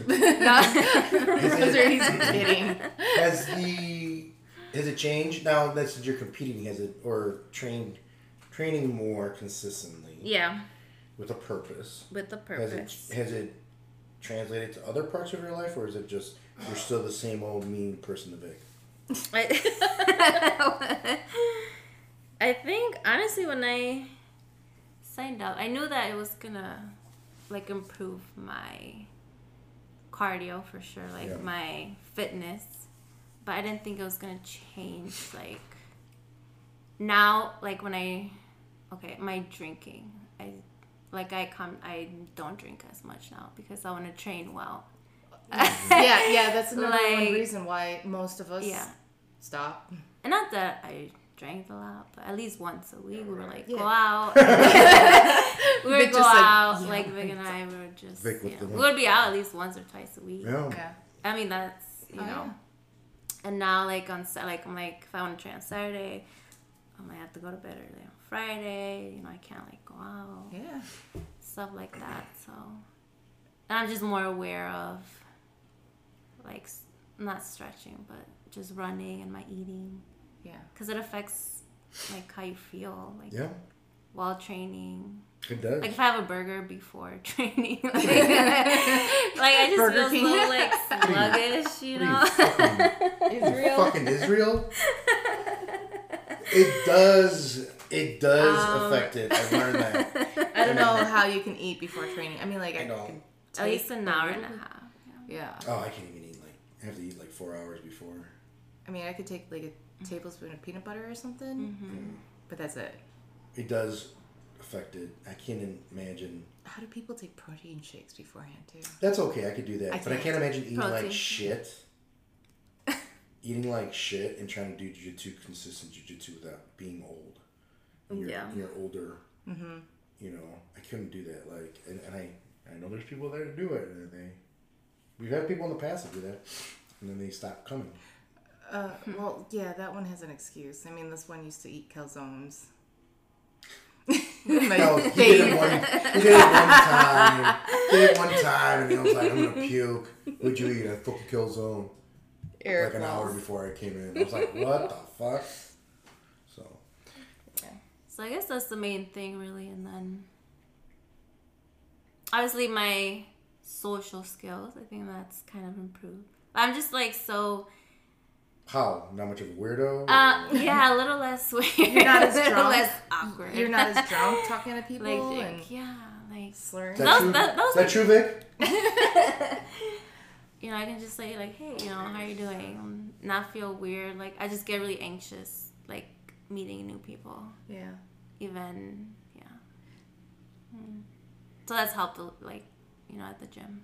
kidding. Has the has it changed now that you're competing? Has it or trained training more consistently Yeah, with a purpose? with the Has purpose. it has it translated to other parts of your life, or is it just you're still the same old mean person to Vic? I, I think honestly when I signed up, I knew that it was gonna like improve my cardio for sure, like Yeah. my fitness. But I didn't think it was gonna change like now like when I okay, my drinking. I like I come I don't drink as much now because I wanna train well. yeah, yeah, that's another one Like- reason why most of us Yeah. stop. And not that I drank a lot, but at least once a week we were like go out. we would Vic go just like, out, yeah, like Vic and I we were just Vic with yeah. we would be out at least once or twice a week. Yeah. Yeah. I mean that's you Oh, know. Yeah. And now, like on like I'm like if I want to train on Saturday, I might have to go to bed early on Friday. You know, I can't like go out Yeah. stuff like that. So, and I'm just more aware of like not stretching, but just running and my eating Yeah. because it affects like how you feel like Yeah, while training. It does. Like if I have a burger before training, like, like I just Burger feel King. so like sluggish, you What are you, know. Israel. fucking Israel. It does. It does Um, affect it. I've learned that. I don't know how you can eat before training. I mean, like I, I know. can At least an hour and a half. Yeah. Oh, I can't even eat like. I have to eat like four hours before. I mean, I could take like a tablespoon of peanut butter or something, Mm-hmm. but that's it. It does affect it. I can't imagine. How do people take protein shakes beforehand too? That's okay. I could do that, I but I can't. imagine eating Protein. like shit. eating like shit and trying to do jujitsu, consistent jujitsu without being old. You're, Yeah. You're older. Mm-hmm. You know, I couldn't do that. Like, and, and I, I know there's people there to do it, and they, we've had people in the past that do that, and then they stop coming. Uh, well, yeah, that one has an excuse. I mean, this one used to eat calzones. No, he did it one. He did it one time. Did it one time, and he was like, "I'm gonna puke." Would you eat? I fucking kill zone. Air Like an hour before I came in, I was like, "What the fuck?" So Yeah. So I guess that's the main thing, really, and then obviously my social skills. I think that's kind of improved. I'm just like so. How? Not much of a weirdo. Uh, yeah, a little less weird. You're not as drunk. a little drunk? less awkward. You're not as drunk talking to people like, and yeah, like slurring. Is that those- true? that- those Is that true, Vic? you know, I can just say like, hey, you know, how are you doing? Um, Not feel weird. Like I just get really anxious, like meeting new people. Yeah. Even yeah. Mm. So that's helped, like you know, at the gym.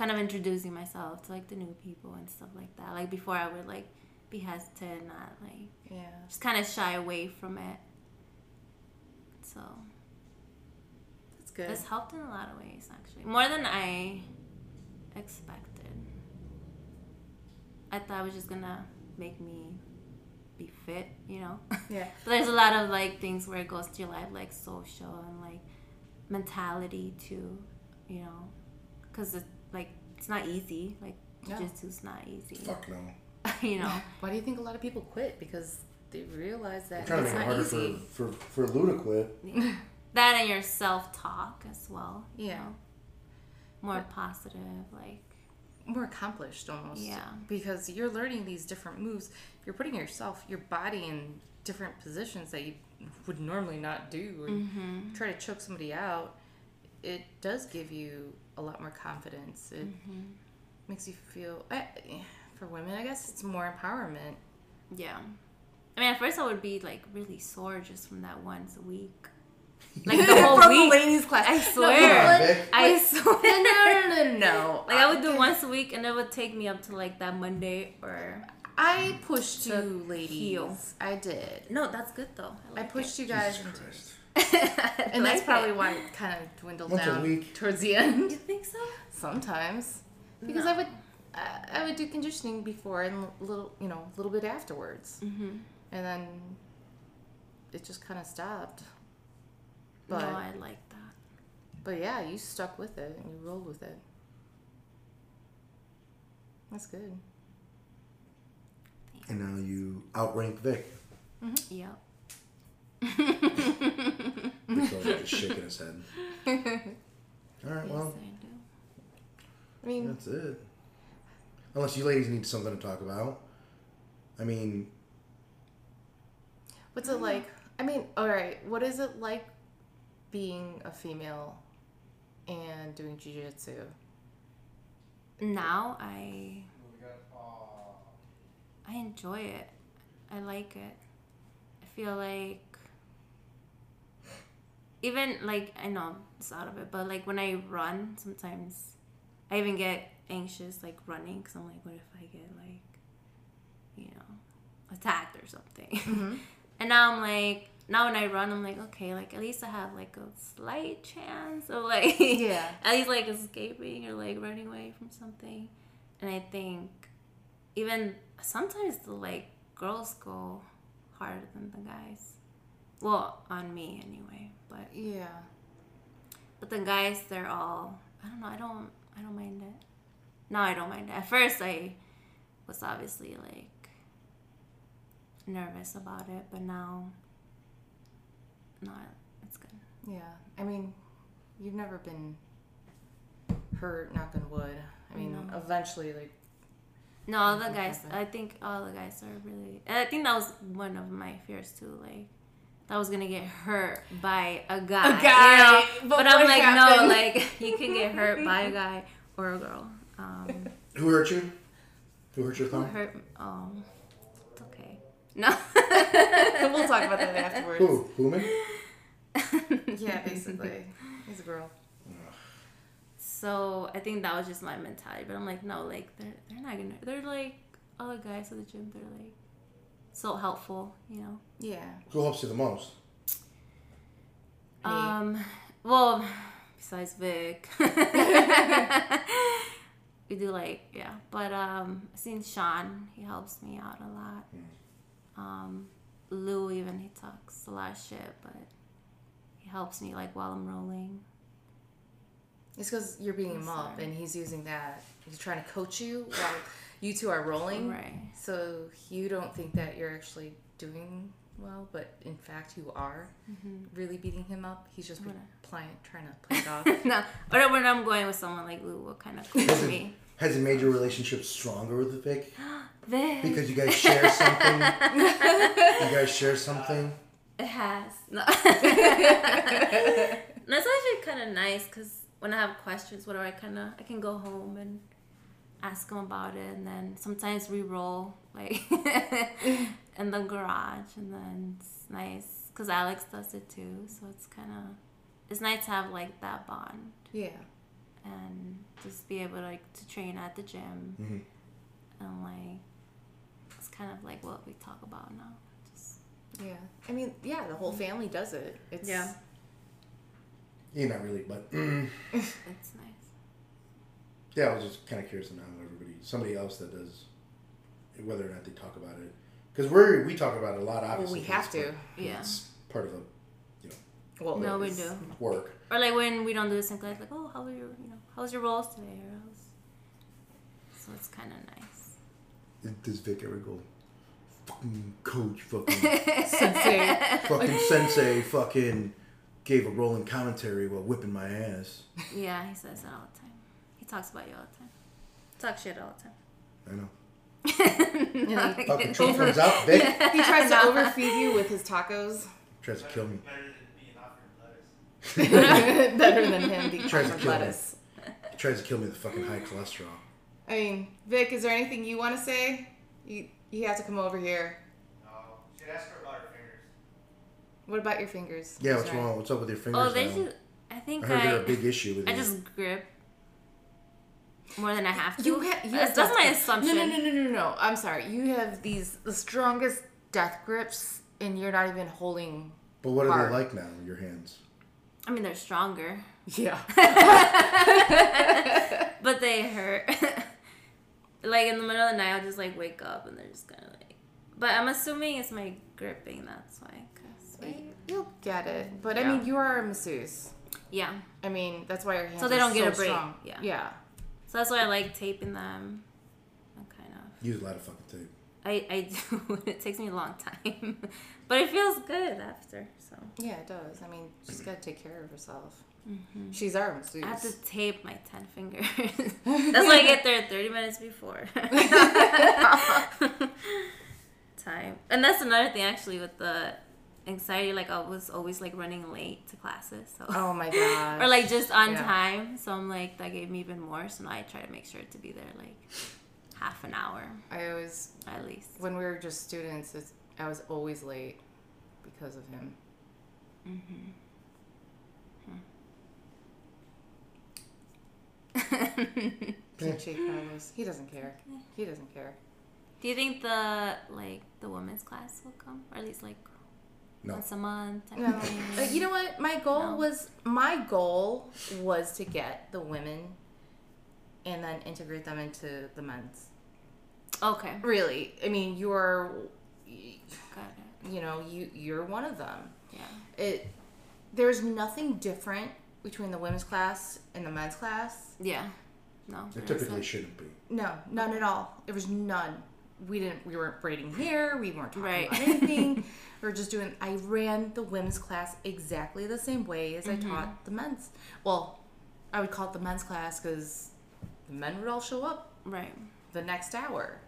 Kind of introducing myself to like the new people and stuff like that. Like before, I would like be hesitant, not like Yeah. just kind of shy away from it. So That's good. this helped in a lot of ways, actually, more than I expected. I thought it was just gonna make me be fit, you know. Yeah. but there's a lot of like things where it goes to your life, like social and like mentality too, you know, because it's like it's not easy. Like No. jujitsu's not easy, Fuck no. you know. Why do you think a lot of people quit? Because they realize that Trying it's not harder easy. for for for Lou to quit. That and your self talk as well. you Yeah. know? More positive, like more accomplished almost. Yeah. Because you're learning these different moves. You're putting yourself, your body in different positions that you would normally not do or Mm-hmm. try to choke somebody out. It does give you a lot more confidence. It Mm-hmm. makes you feel, I, for women, I guess it's more empowerment. yeah. I mean, at first I would be like really sore just from that once a week, like the whole From week. the ladies class. I No, swear. but- Vic. I no, swear. no, no, no, no. Like I would do once a week, and it would take me up to like that Monday or I pushed you, ladies. heal. I did. no. That's good though. I like pushed you guys Jesus into Christ. It. And that's Like probably it. why it kind of dwindled Once a down week. towards the end. You think so? Sometimes, because I would, I I would do conditioning before and a little, you know, a little bit afterwards, Mm-hmm. and then it just kind of stopped. But no, I like that. but yeah, you stuck with it and you rolled with it. That's good. And now you outrank Vic. Yep. Vic's over there just shaking his head. All right, well, I. I mean, that's it. Unless you ladies need something to talk about. I mean, what's it like? I mean, all right, what is it like being a female and doing jujitsu? Now I uh, I enjoy it. I like it. I feel like even like I know it's out of it, but like when I run, sometimes I even get anxious like running because I'm like, what if I get like you know attacked or something? Mm-hmm. and now I'm like. Now when I run, I'm like, okay, like at least I have like a slight chance of like Yeah. at least like escaping or like running away from something. And I think even sometimes the like girls go harder than the guys. Well, on me anyway, but Yeah. but the guys they're all I don't know, I don't I don't mind it. No, I don't mind it. At first I was obviously like nervous about it, but now no, it's good. Yeah. I mean, you've never been hurt, knock on wood. I mean, No. eventually, like, No, all the guys. happened. I think all the guys are really. I think that was one of my fears too. Like, I was gonna get hurt by a guy. A you guy, know? but But, I'm like, happened? no, like you can get hurt by a guy or a girl. Um, Who hurt you? Who hurt your who thumb? hurt? Um, it's okay. No. we'll talk about that afterwards. Who? Who me? Yeah, basically. He's a girl. So I think that was just my mentality. But I'm like, no, like they're they're not gonna. They're like all the guys at the gym. They're like so helpful, you know. Yeah. Who helps you the most? Um, well, besides Vic, we do like yeah, but um, I've Sean. He helps me out a lot. Um, Lou even he talks a lot of shit, but he helps me like while I'm rolling. It's because you're beating him up and he's using that. He's trying to coach you while you two are rolling. Right. So you don't think that you're actually doing well, but in fact you are mm-hmm. really beating him up. He's just been playing, trying to play it off. no, but when I'm going with someone like Lou, will kind of coach me. Has it made your relationship stronger with Vic? Vic, Because you guys share something. you guys share something. It has. No. no, it's actually kind of nice because when I have questions, whatever, I kind of I can go home and ask them about it, and then sometimes we roll like in the garage, and then it's nice because Alex does it too, so it's kind of it's nice to have like that bond yeah. and just be able to, like to train at the gym, Mhm. and like it's kind of like what we talk about now. Just Yeah. I mean, yeah, the whole family does it. It's Yeah. Yeah, not really, but mm, it's nice. Yeah, I was just kind of curious to know how everybody, somebody else that does, whether or not they talk about it. Because we're we talk about it a lot. Obviously, we have it's part- to. Yeah. It's part of you know. Well, No, we do. work. Or like when we don't do the same class, like, oh, how was your, you know, how was your rolls today? Or oh, how's... So it's kind of nice. Does Vic ever go, fucking coach, fucking Sensei. fucking sensei, fucking gave a rolling commentary while whipping my ass. Yeah, he says that all the time. He talks about you all the time. Talk shit all the time. I know. Yeah, the truth comes out. Vic he tries to overfeed you with his tacos. tries to kill me. Better than being offered lettuce. Better than him being Tries to offered kill me. lettuce. He tries to kill me with the fucking high cholesterol. I mean, Vic, is there anything you want to say? You you have to come over here. No. Should ask her about her fingers. What about your fingers? Yeah, what's Sorry. wrong? What's up with your fingers? Oh, they now? just, I I think heard I, they're a big issue with I you. just grip more than I have to. You ha- you that's, have that's my assumption. No, no, no, no, no, no. I'm sorry. You have these the strongest death grips, and you're not even holding. But what are they like now? Your hands. I mean, they're stronger, Yeah. but they hurt. like in the middle of the night, I'll just like wake up and they're just kind of like. But I'm assuming it's my gripping. That's why. Cause, right? You'll get it, but I mean, you are a masseuse. Yeah. I mean, that's why your hands. So they don't get so a break. Strong. Yeah. Yeah. So that's why I like taping them. I kind of. Use a lot of fucking tape. I, I do. it takes me a long time, but it feels good after. So Yeah, it does. I mean, she's got to take care of herself. Mm-hmm. She's our masseuse. I have to tape my ten fingers. That's why I get there thirty minutes before time. And that's another thing actually with the anxiety. Like I was always like running late to classes. So Oh my god. or like just on Yeah. time. So I'm like that gave me even more. So now I try to make sure to be there like half an hour I always, at least. when we were just students, it's, I was always late because of him. Mm-hmm. PJ Carlos. He doesn't care. He doesn't care. Do you think the like the women's class will come, or at least like No. once a month? type No. of thing? You know what? My goal No. was my goal was to get the women and then integrate them into the men's. Okay. really. I mean, you're, you know, you you're one of them. Yeah. It there's nothing different between the women's class and the men's class. Yeah. No. There there typically shouldn't be. No, none at all. There was none. We didn't. We weren't braiding hair. We weren't talking Right. about anything. we were just doing. I ran the women's class exactly the same way as I mm-hmm. taught the men's. Well, I would call it the men's class because the men would all show up Right. the next hour,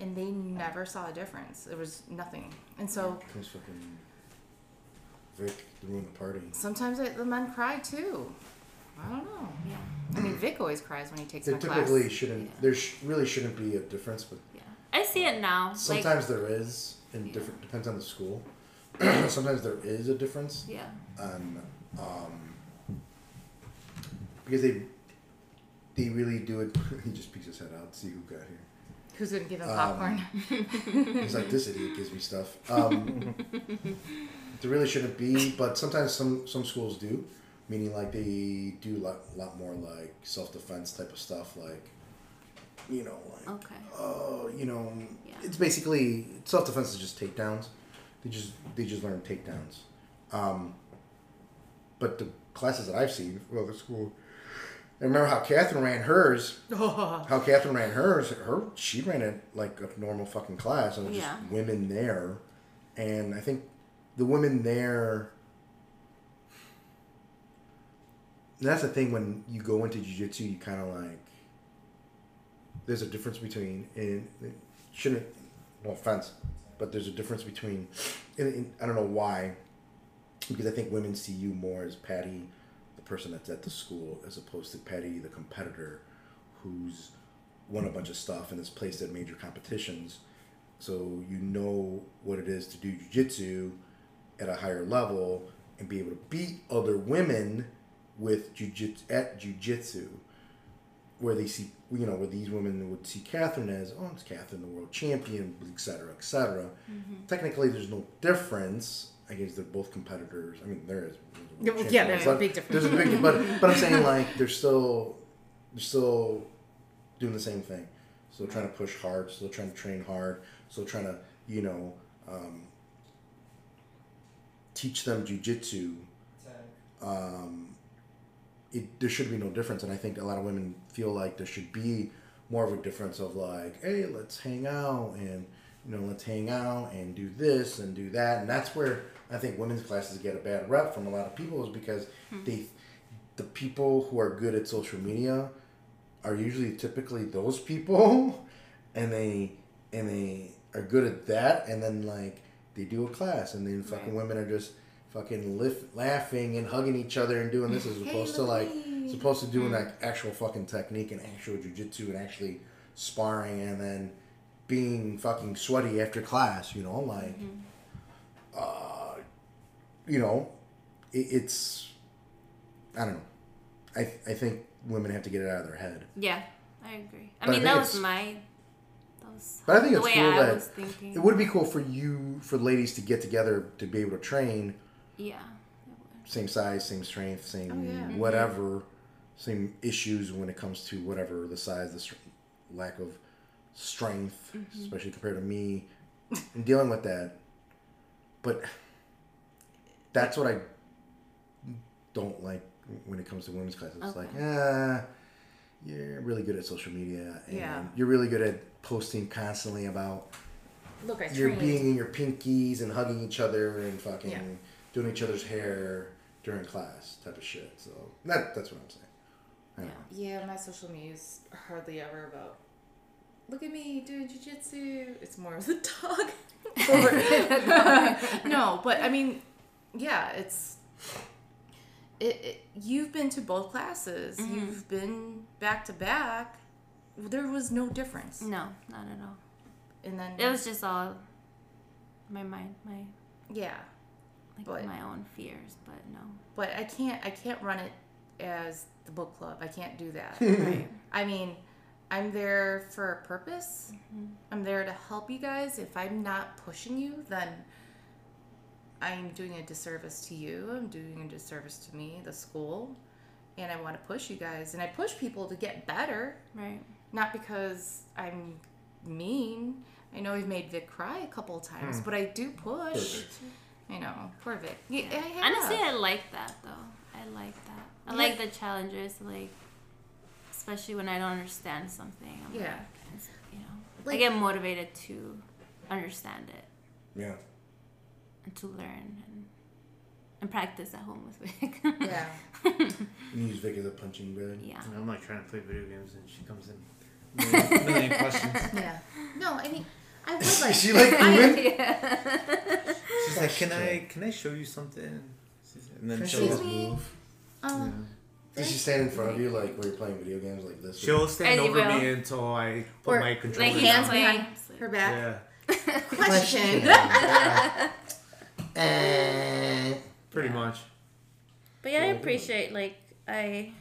and they never saw a difference. There was nothing. And so Comes fucking Vic to the party. sometimes I, the men cry too. I don't know. Yeah. I mean, Vic always cries when he takes There my typically class. shouldn't. There sh- really shouldn't be a difference, but Yeah. I see it now. Like, sometimes there is. In different depends on the school. sometimes there is a difference yeah. on um, because they they really do it. he just peeks his head out, to see who got here. Who's gonna give him Um, popcorn? He's like, this idiot gives me stuff. Um, there really shouldn't be, but sometimes some some schools do, meaning like they do a lot, lot more like self defense type of stuff, like you know, like Okay. oh, you know, Yeah. it's basically self defense is just takedowns. They just they just learn takedowns. Um, but the classes that I've seen, well, the school. I remember how Catherine ran hers. How Catherine ran hers. Her she ran it like a normal fucking class, and it was Yeah. just women there, and I think the women there. That's the thing when you go into jujitsu, you kind of like. There's a difference between and it shouldn't. No offense, but there's a difference between. And, and I don't know why, because I think women see you more as Patty, the person that's at the school, as opposed to Patty, the competitor, who's won a bunch of stuff and is placed at major competitions. So you know what it is to do jujitsu at a higher level and be able to beat other women with jujitsu at jujitsu, where they see you know where these women would see Catherine as oh it's Catherine the world champion, et cetera, et cetera. Technically, there's no difference. I guess they're both competitors. I mean, there is. Yeah, yeah, there's a big difference. There's a big, but but I'm saying like they're still they're still doing the same thing. Still trying to push hard. Still trying to train hard. Still trying to you know um, teach them jujitsu. Um, it there should be no difference, and I think a lot of women feel like there should be more of a difference of like, hey, let's hang out and you know let's hang out and do this and do that, and that's where I think women's classes get a bad rep from a lot of people is because hmm. they the people who are good at social media are usually typically those people and they and they are good at that and then like they do a class and then fucking women are just fucking lift, laughing and hugging each other and doing this as opposed to like at me. as opposed to doing like actual fucking technique and actual jujitsu and actually sparring and then being fucking sweaty after class you know like uh you know it, it's i don't know I, I think women have to get it out of their head Yeah. I agree. I But mean, think that was my. But I think it's cool that it would be cool for you for ladies to get together to be able to train Yeah. same size same strength same Oh, yeah. whatever same issues when it comes to whatever the size the str- lack of strength Mm-hmm. especially compared to me and dealing with that but that's what i don't like when it comes to women's classes it's like ah you're really good at social media and Yeah. you're really good at posting constantly about Look, I you're trained. being in your pinkies and hugging each other and fucking Yeah. Doing each other's hair during class type of shit. So that that's what I'm saying. I Yeah. Yeah, my social media is hardly ever about. Look at me doing jujitsu. It's more of the dog. no, but I mean, yeah, it's. It, it you've been to both classes. Mm-hmm. You've been back to back. There was no difference, No, not at all. and then It was just all my mind, my yeah. Like But- my own fears, but no. But I can't. I can't run it as the book club. I can't do that. Right. I mean, I'm there for a purpose. Mm-hmm. I'm there to help you guys. If I'm not pushing you, then I'm doing a disservice to you. I'm doing a disservice to me, the school. And I want to push you guys. And I push people to get better, Right. not because I'm mean. I know I've made Vic cry a couple of times, hmm. but I do push. I know, poor Vic. Yeah, I. Honestly, I like that though. I like that. I Yeah. like the challenges, like especially when I don't understand something. I'm Yeah. like, you know, I get motivated to understand it Yeah. and to learn and and practice at home with Vic. yeah. You use Vic as a punching bag. yeah. And I'm like trying to play video games, and she comes in million, million questions. Yeah. No, I mean, I would like. Is she like human? yeah. She's like, "Can I can I show you something?" And then Can she she'll just move? Um, Does she stand in front of you like when you're playing video games like this? she'll stand And you over will. me until I put Or, my controller he's hands down. playing. behind her back. Yeah, Question. Eh. pretty Yeah. much. But yeah, I appreciate like I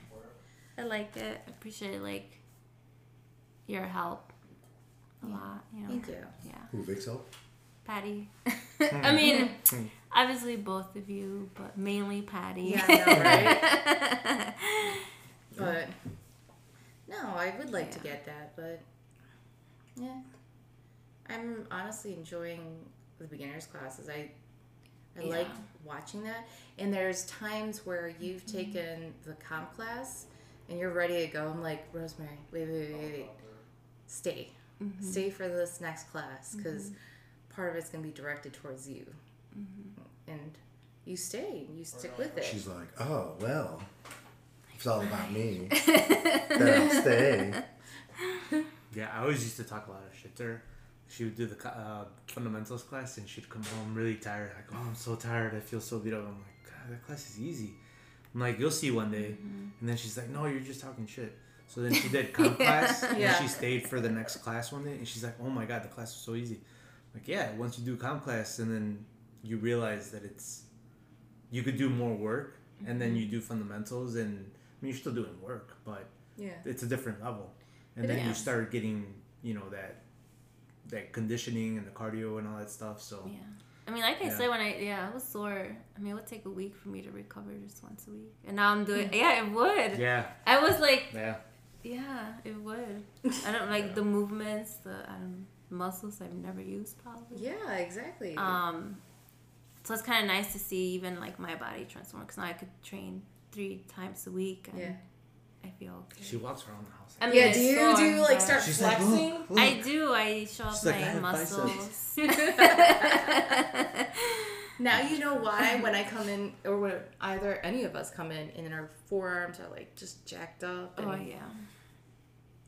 I like it. I appreciate like your help a lot. You know. Me too. Yeah. Who Vic's help? Patty. Hmm. I mean, hmm. obviously both of you, but mainly Patty. Yeah, I know, right? but no, I would like to get that, but yeah, I'm honestly enjoying the beginners classes. I I like watching that, and there's times where you've mm-hmm. taken the comp class and you're ready to go. I'm like Rosemary, wait, wait, wait, wait, stay, Mm-hmm. stay for this next class because mm-hmm. part of it's gonna be directed towards you, mm-hmm. and you stay, you stick with it. She's like, oh well, it's all about me. then I'll stay. Yeah, I always used to talk a lot of shit to her. She would do the uh, fundamentals class, and she'd come home really tired. Like, oh, I'm so tired. I feel so beat up. I'm like, God, that class is easy. I'm like, you'll see one day. And then she's like, no, you're just talking shit. So then she did comp class, and Yeah. she stayed for the next class one day, and she's like, oh my god, the class was so easy. Like, yeah, once you do comp class, and then you realize that it's you could do more work, and then mm-hmm. you do fundamentals, and I mean, you're still doing work, but yeah. it's a different level and It then you start getting you know that that conditioning and the cardio and all that stuff so Yeah. I mean, like I Yeah. said, when I yeah, I was sore. I mean, it would take a week for me to recover just once a week, and now I'm doing. Mm-hmm. Yeah, it would. yeah I was like, yeah yeah, it would. I don't like the movements, the um, muscles I've never used probably. Yeah, exactly. Um, so it's kind of nice to see even like my body transform because now I could train three times a week and Yeah. I feel okay. she walks around the house I mean, yeah, do you sore, do you like start She's like, flexing? "Look, look." I do. I show off like, my muscles. now you know why when I come in, or when either any of us come in, and our forearms are like just jacked up. And oh yeah.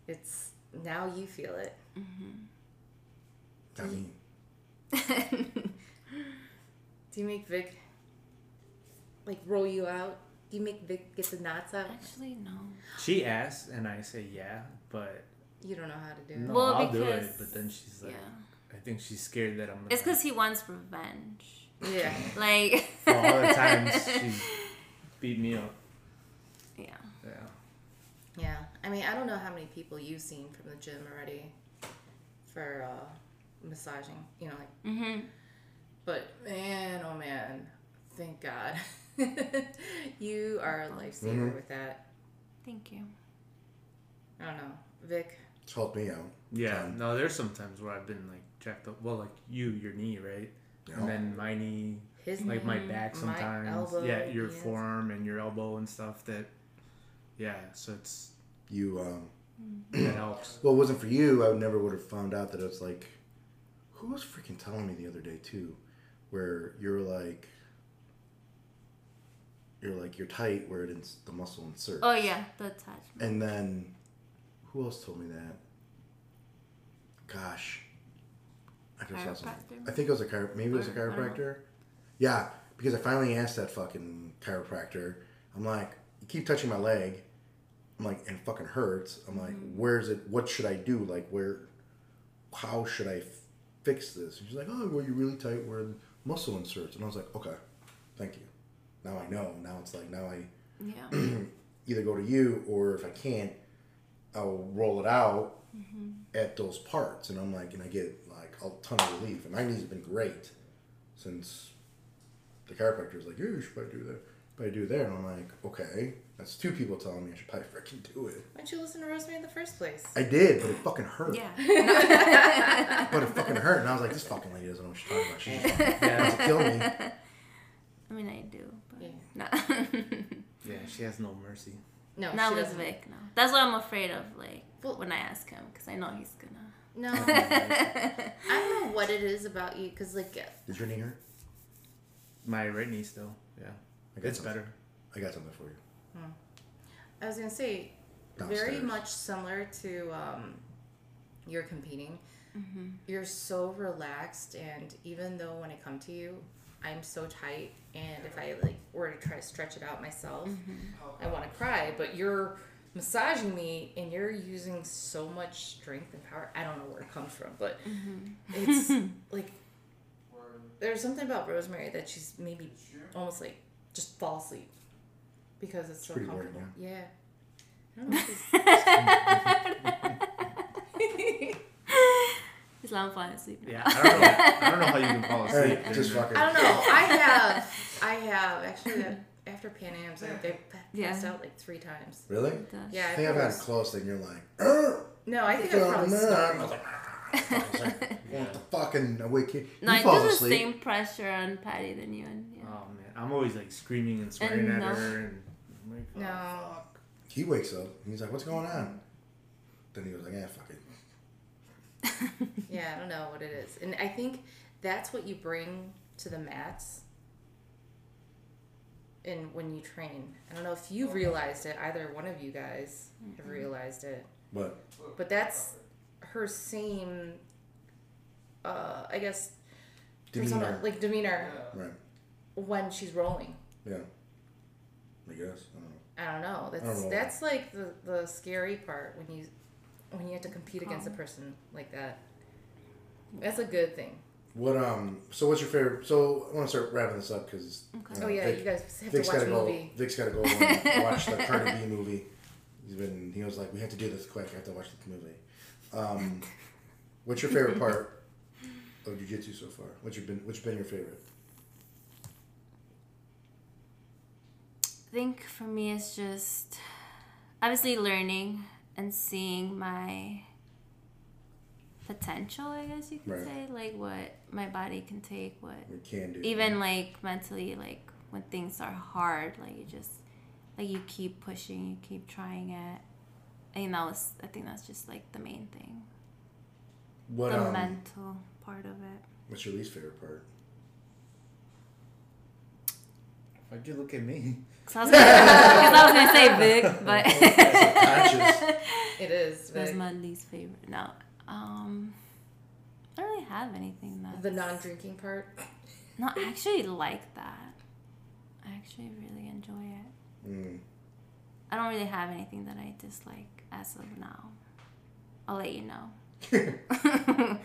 It's now you feel it. Mm-hmm. I mean, Do you make Vic like roll you out? Do you make Vic get the knots out? Actually, no. she asks and i say yeah but You don't know how to do it. no Well, i'll do it but then she's like yeah. i think she's scared that i'm gonna It's because he wants revenge. Yeah. Like. for all the times she's beat me up yeah. yeah Yeah. I mean, I don't know how many people you've seen from the gym already for uh, massaging. You know, like Mm-hmm. But man, oh man, thank God. you are a lifesaver Mhm. with that. Thank you. I don't know. Vic. it's helped me out. yeah Um, no there's some times where i've been like jacked up well like you your knee right Yeah. and then my knee His like my knee, back my sometimes elbow, yeah your yes. forearm and your elbow and stuff that yeah so it's You, um, that helps well, it wasn't for you. I would never would have found out that it's like, who was freaking telling me the other day too, where you're like, you're like you're tight where it ins- the muscle inserts. Oh yeah, the attachment. And then, who else told me that? Gosh, I just saw something. Chiropractor? I think it was a chiro- maybe it was a don't know. chiropractor. Yeah, because I finally asked that fucking chiropractor. I'm like, you keep touching my leg. I'm like, and it fucking hurts. I'm like, Mm-hmm. where's it? What should I do? Like, where? How should I f- fix this? And she's like, oh, well, you're really tight where the muscle inserts. And I was like, okay, thank you. Now I know. Now it's like now I Yeah. either go to you or if I can't, I'll roll it out at those parts. And I'm like, and I get like a ton of relief. And my knees have been great since the chiropractor was like, yeah, you should probably do that. But I do there, and I'm like, okay, that's two people telling me I should probably freaking do it. Why don't you listen to Rosemary in the first place? I did, but it fucking hurt. Yeah. But it fucking hurt, and I was like, this fucking lady doesn't know what she's talking about. She's just wants Yeah, to kill me. I mean, I do, but Yeah. no. yeah, she has no mercy. No, Not she with doesn't. Vic, no. That's what I'm afraid of, like, Well- when I ask him, because I know he's gonna. No, I don't know what it is about you, cause like Did your knee hurt? My right knee still. Yeah, I got it's something. better. I got something for you. Hmm. I was gonna say, very much similar to um, you're competing. Mm-hmm. You're so relaxed, and even though when I come to you, I'm so tight, and if I like were to try to stretch it out myself, mm-hmm. I want to cry. But you're massaging me, and you're using so much strength and power. I don't know where it comes from, but mm-hmm. it's like there's something about Rosemary that she's maybe almost like just fall asleep because it's so pretty boring, comfortable. yeah. I don't know if it's- He's not falling asleep. now. Yeah, I don't know. I don't know how you can fall asleep. right, just fucking. I don't know. I have, I have actually uh, after Pan Am's, like they Yeah. passed out like three times. Really? Yeah, I I think I've had it was- close, and you're like, "Ugh." No, I think I probably no. I was like, "Ah." I was like, what the fucking awake kid? No, he I falls do the asleep. same pressure on Patty than you and yeah. Oh man, I'm always like screaming and swearing And at no. her, and I'm like, oh, No. fuck. He wakes up. And he's like, "What's going on?" Then he was like, "Yeah, fuck it." Yeah, I don't know what it is, and I think that's what you bring to the mats. And when you train, I don't know if you've realized it. Either one of you guys have realized it. But but that's her same uh i guess persona, demeanor, like demeanor right? When she's rolling Yeah. I guess. I don't know. i don't know that's I don't know. that's like the the scary part when you when you have to compete against a person like that that's a good thing What um? So what's your favorite? So I want to start wrapping this up because. oh yeah you guys have Vic's to watch gotta a go. movie Vic's gotta go and watch the Cardi B movie. He's been. He was like, we have to do this quick. I have to watch the movie. Um, what's your favorite part of jiu-jitsu so far? What's your been? What's been your favorite? Think for me it's just obviously learning and seeing my potential, I guess you could Right. say, like what my body can take, what We can do. even like mentally, like when things are hard, like you just like you keep pushing, you keep trying it. I think that was I think that's just like the main thing. What the um? mental part of it. What's your least favorite part? Why'd you look at me? So I was gonna, 'cause I was gonna say Vic, but Conscious. it is that's my least favorite. No, um, I don't really have anything that the non-drinking part No, I actually like that. I actually really enjoy it. Mm. I don't really have anything that I dislike as of now. I'll let you know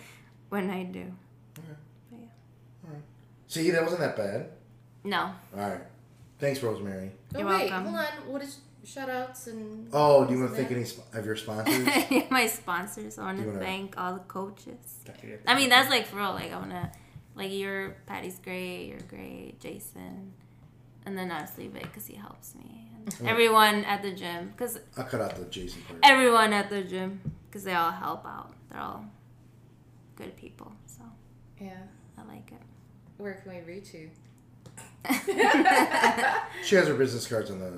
when I do. But yeah. See, that wasn't that bad. No, All right. Thanks, Rosemary. oh You're wait welcome. hold on what is shout outs and Oh, do you want to thank any sp- of your sponsors? my sponsors. I want to thank all the coaches. Got to get I mean, that's like for real. Like I want to, like your Patty's great. You're great, Jason, and then obviously Vic because he helps me. And everyone at the gym because I'll cut out the Jason part. everyone at the gym because they all help out. They're all good people, so yeah I like it. where can we reach you She has her business cards on the.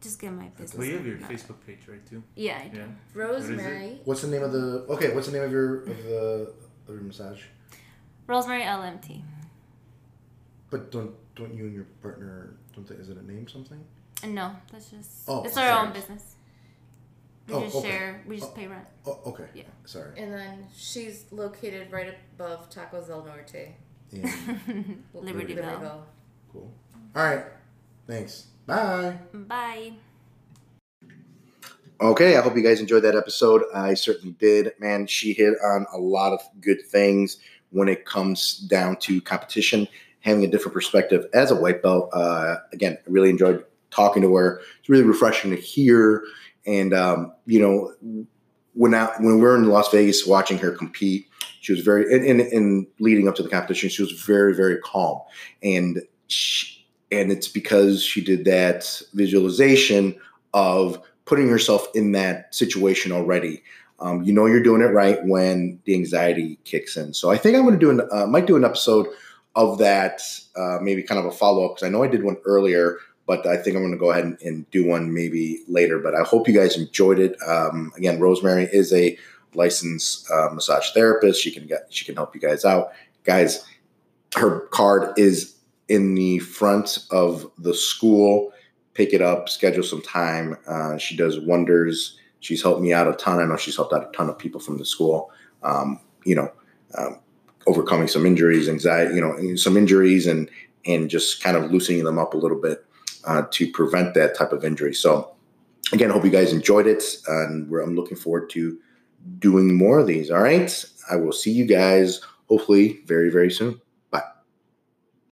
Just get my business. Well, you have your No. Facebook page, right? Too. Yeah, I do. Yeah. rosemary What's the name of the? Okay, what's the name of your of the of your massage? Rosemary LMT. But don't don't you and your partner don't they, is it a name something? Uh, no, that's just Oh, it's our own business. We Oh, just okay. share. We just Oh. pay rent. Oh, okay. Yeah. Sorry. and then she's located right above tacos del norte Yeah, Libertyville. cool. All right. Thanks. Bye. Bye. Okay, I hope you guys enjoyed that episode. I certainly did. Man, she hit on a lot of good things when it comes down to competition, having a different perspective as a white belt. Uh, again, I really enjoyed talking to her. It's really refreshing to hear. And um, you know, when I, when we were in Las Vegas watching her compete, she was very in, in, in leading up to the competition. She was very very calm, and she, and it's because she did that visualization of putting herself in that situation already. Um, you know you're doing it right when the anxiety kicks in. So I think I'm going to do an uh, might do an episode of that, uh, maybe kind of a follow up because I know I did one earlier, but I think I'm going to go ahead and, and, do one maybe later. But I hope you guys enjoyed it. Um, again, Rosemary is a licensed uh, massage therapist. She can get she can help you guys out, guys. Her card is in the front of the school. Pick it up, schedule some time. Uh, she does wonders. She's helped me out a ton. I know she's helped out a ton of people from the school. Um, you know, um, overcoming some injuries, anxiety, you know, some injuries, and and just kind of loosening them up a little bit uh, to prevent that type of injury. So, again, hope you guys enjoyed it, and I'm looking forward to doing more of these. All right, I will see you guys hopefully very very soon.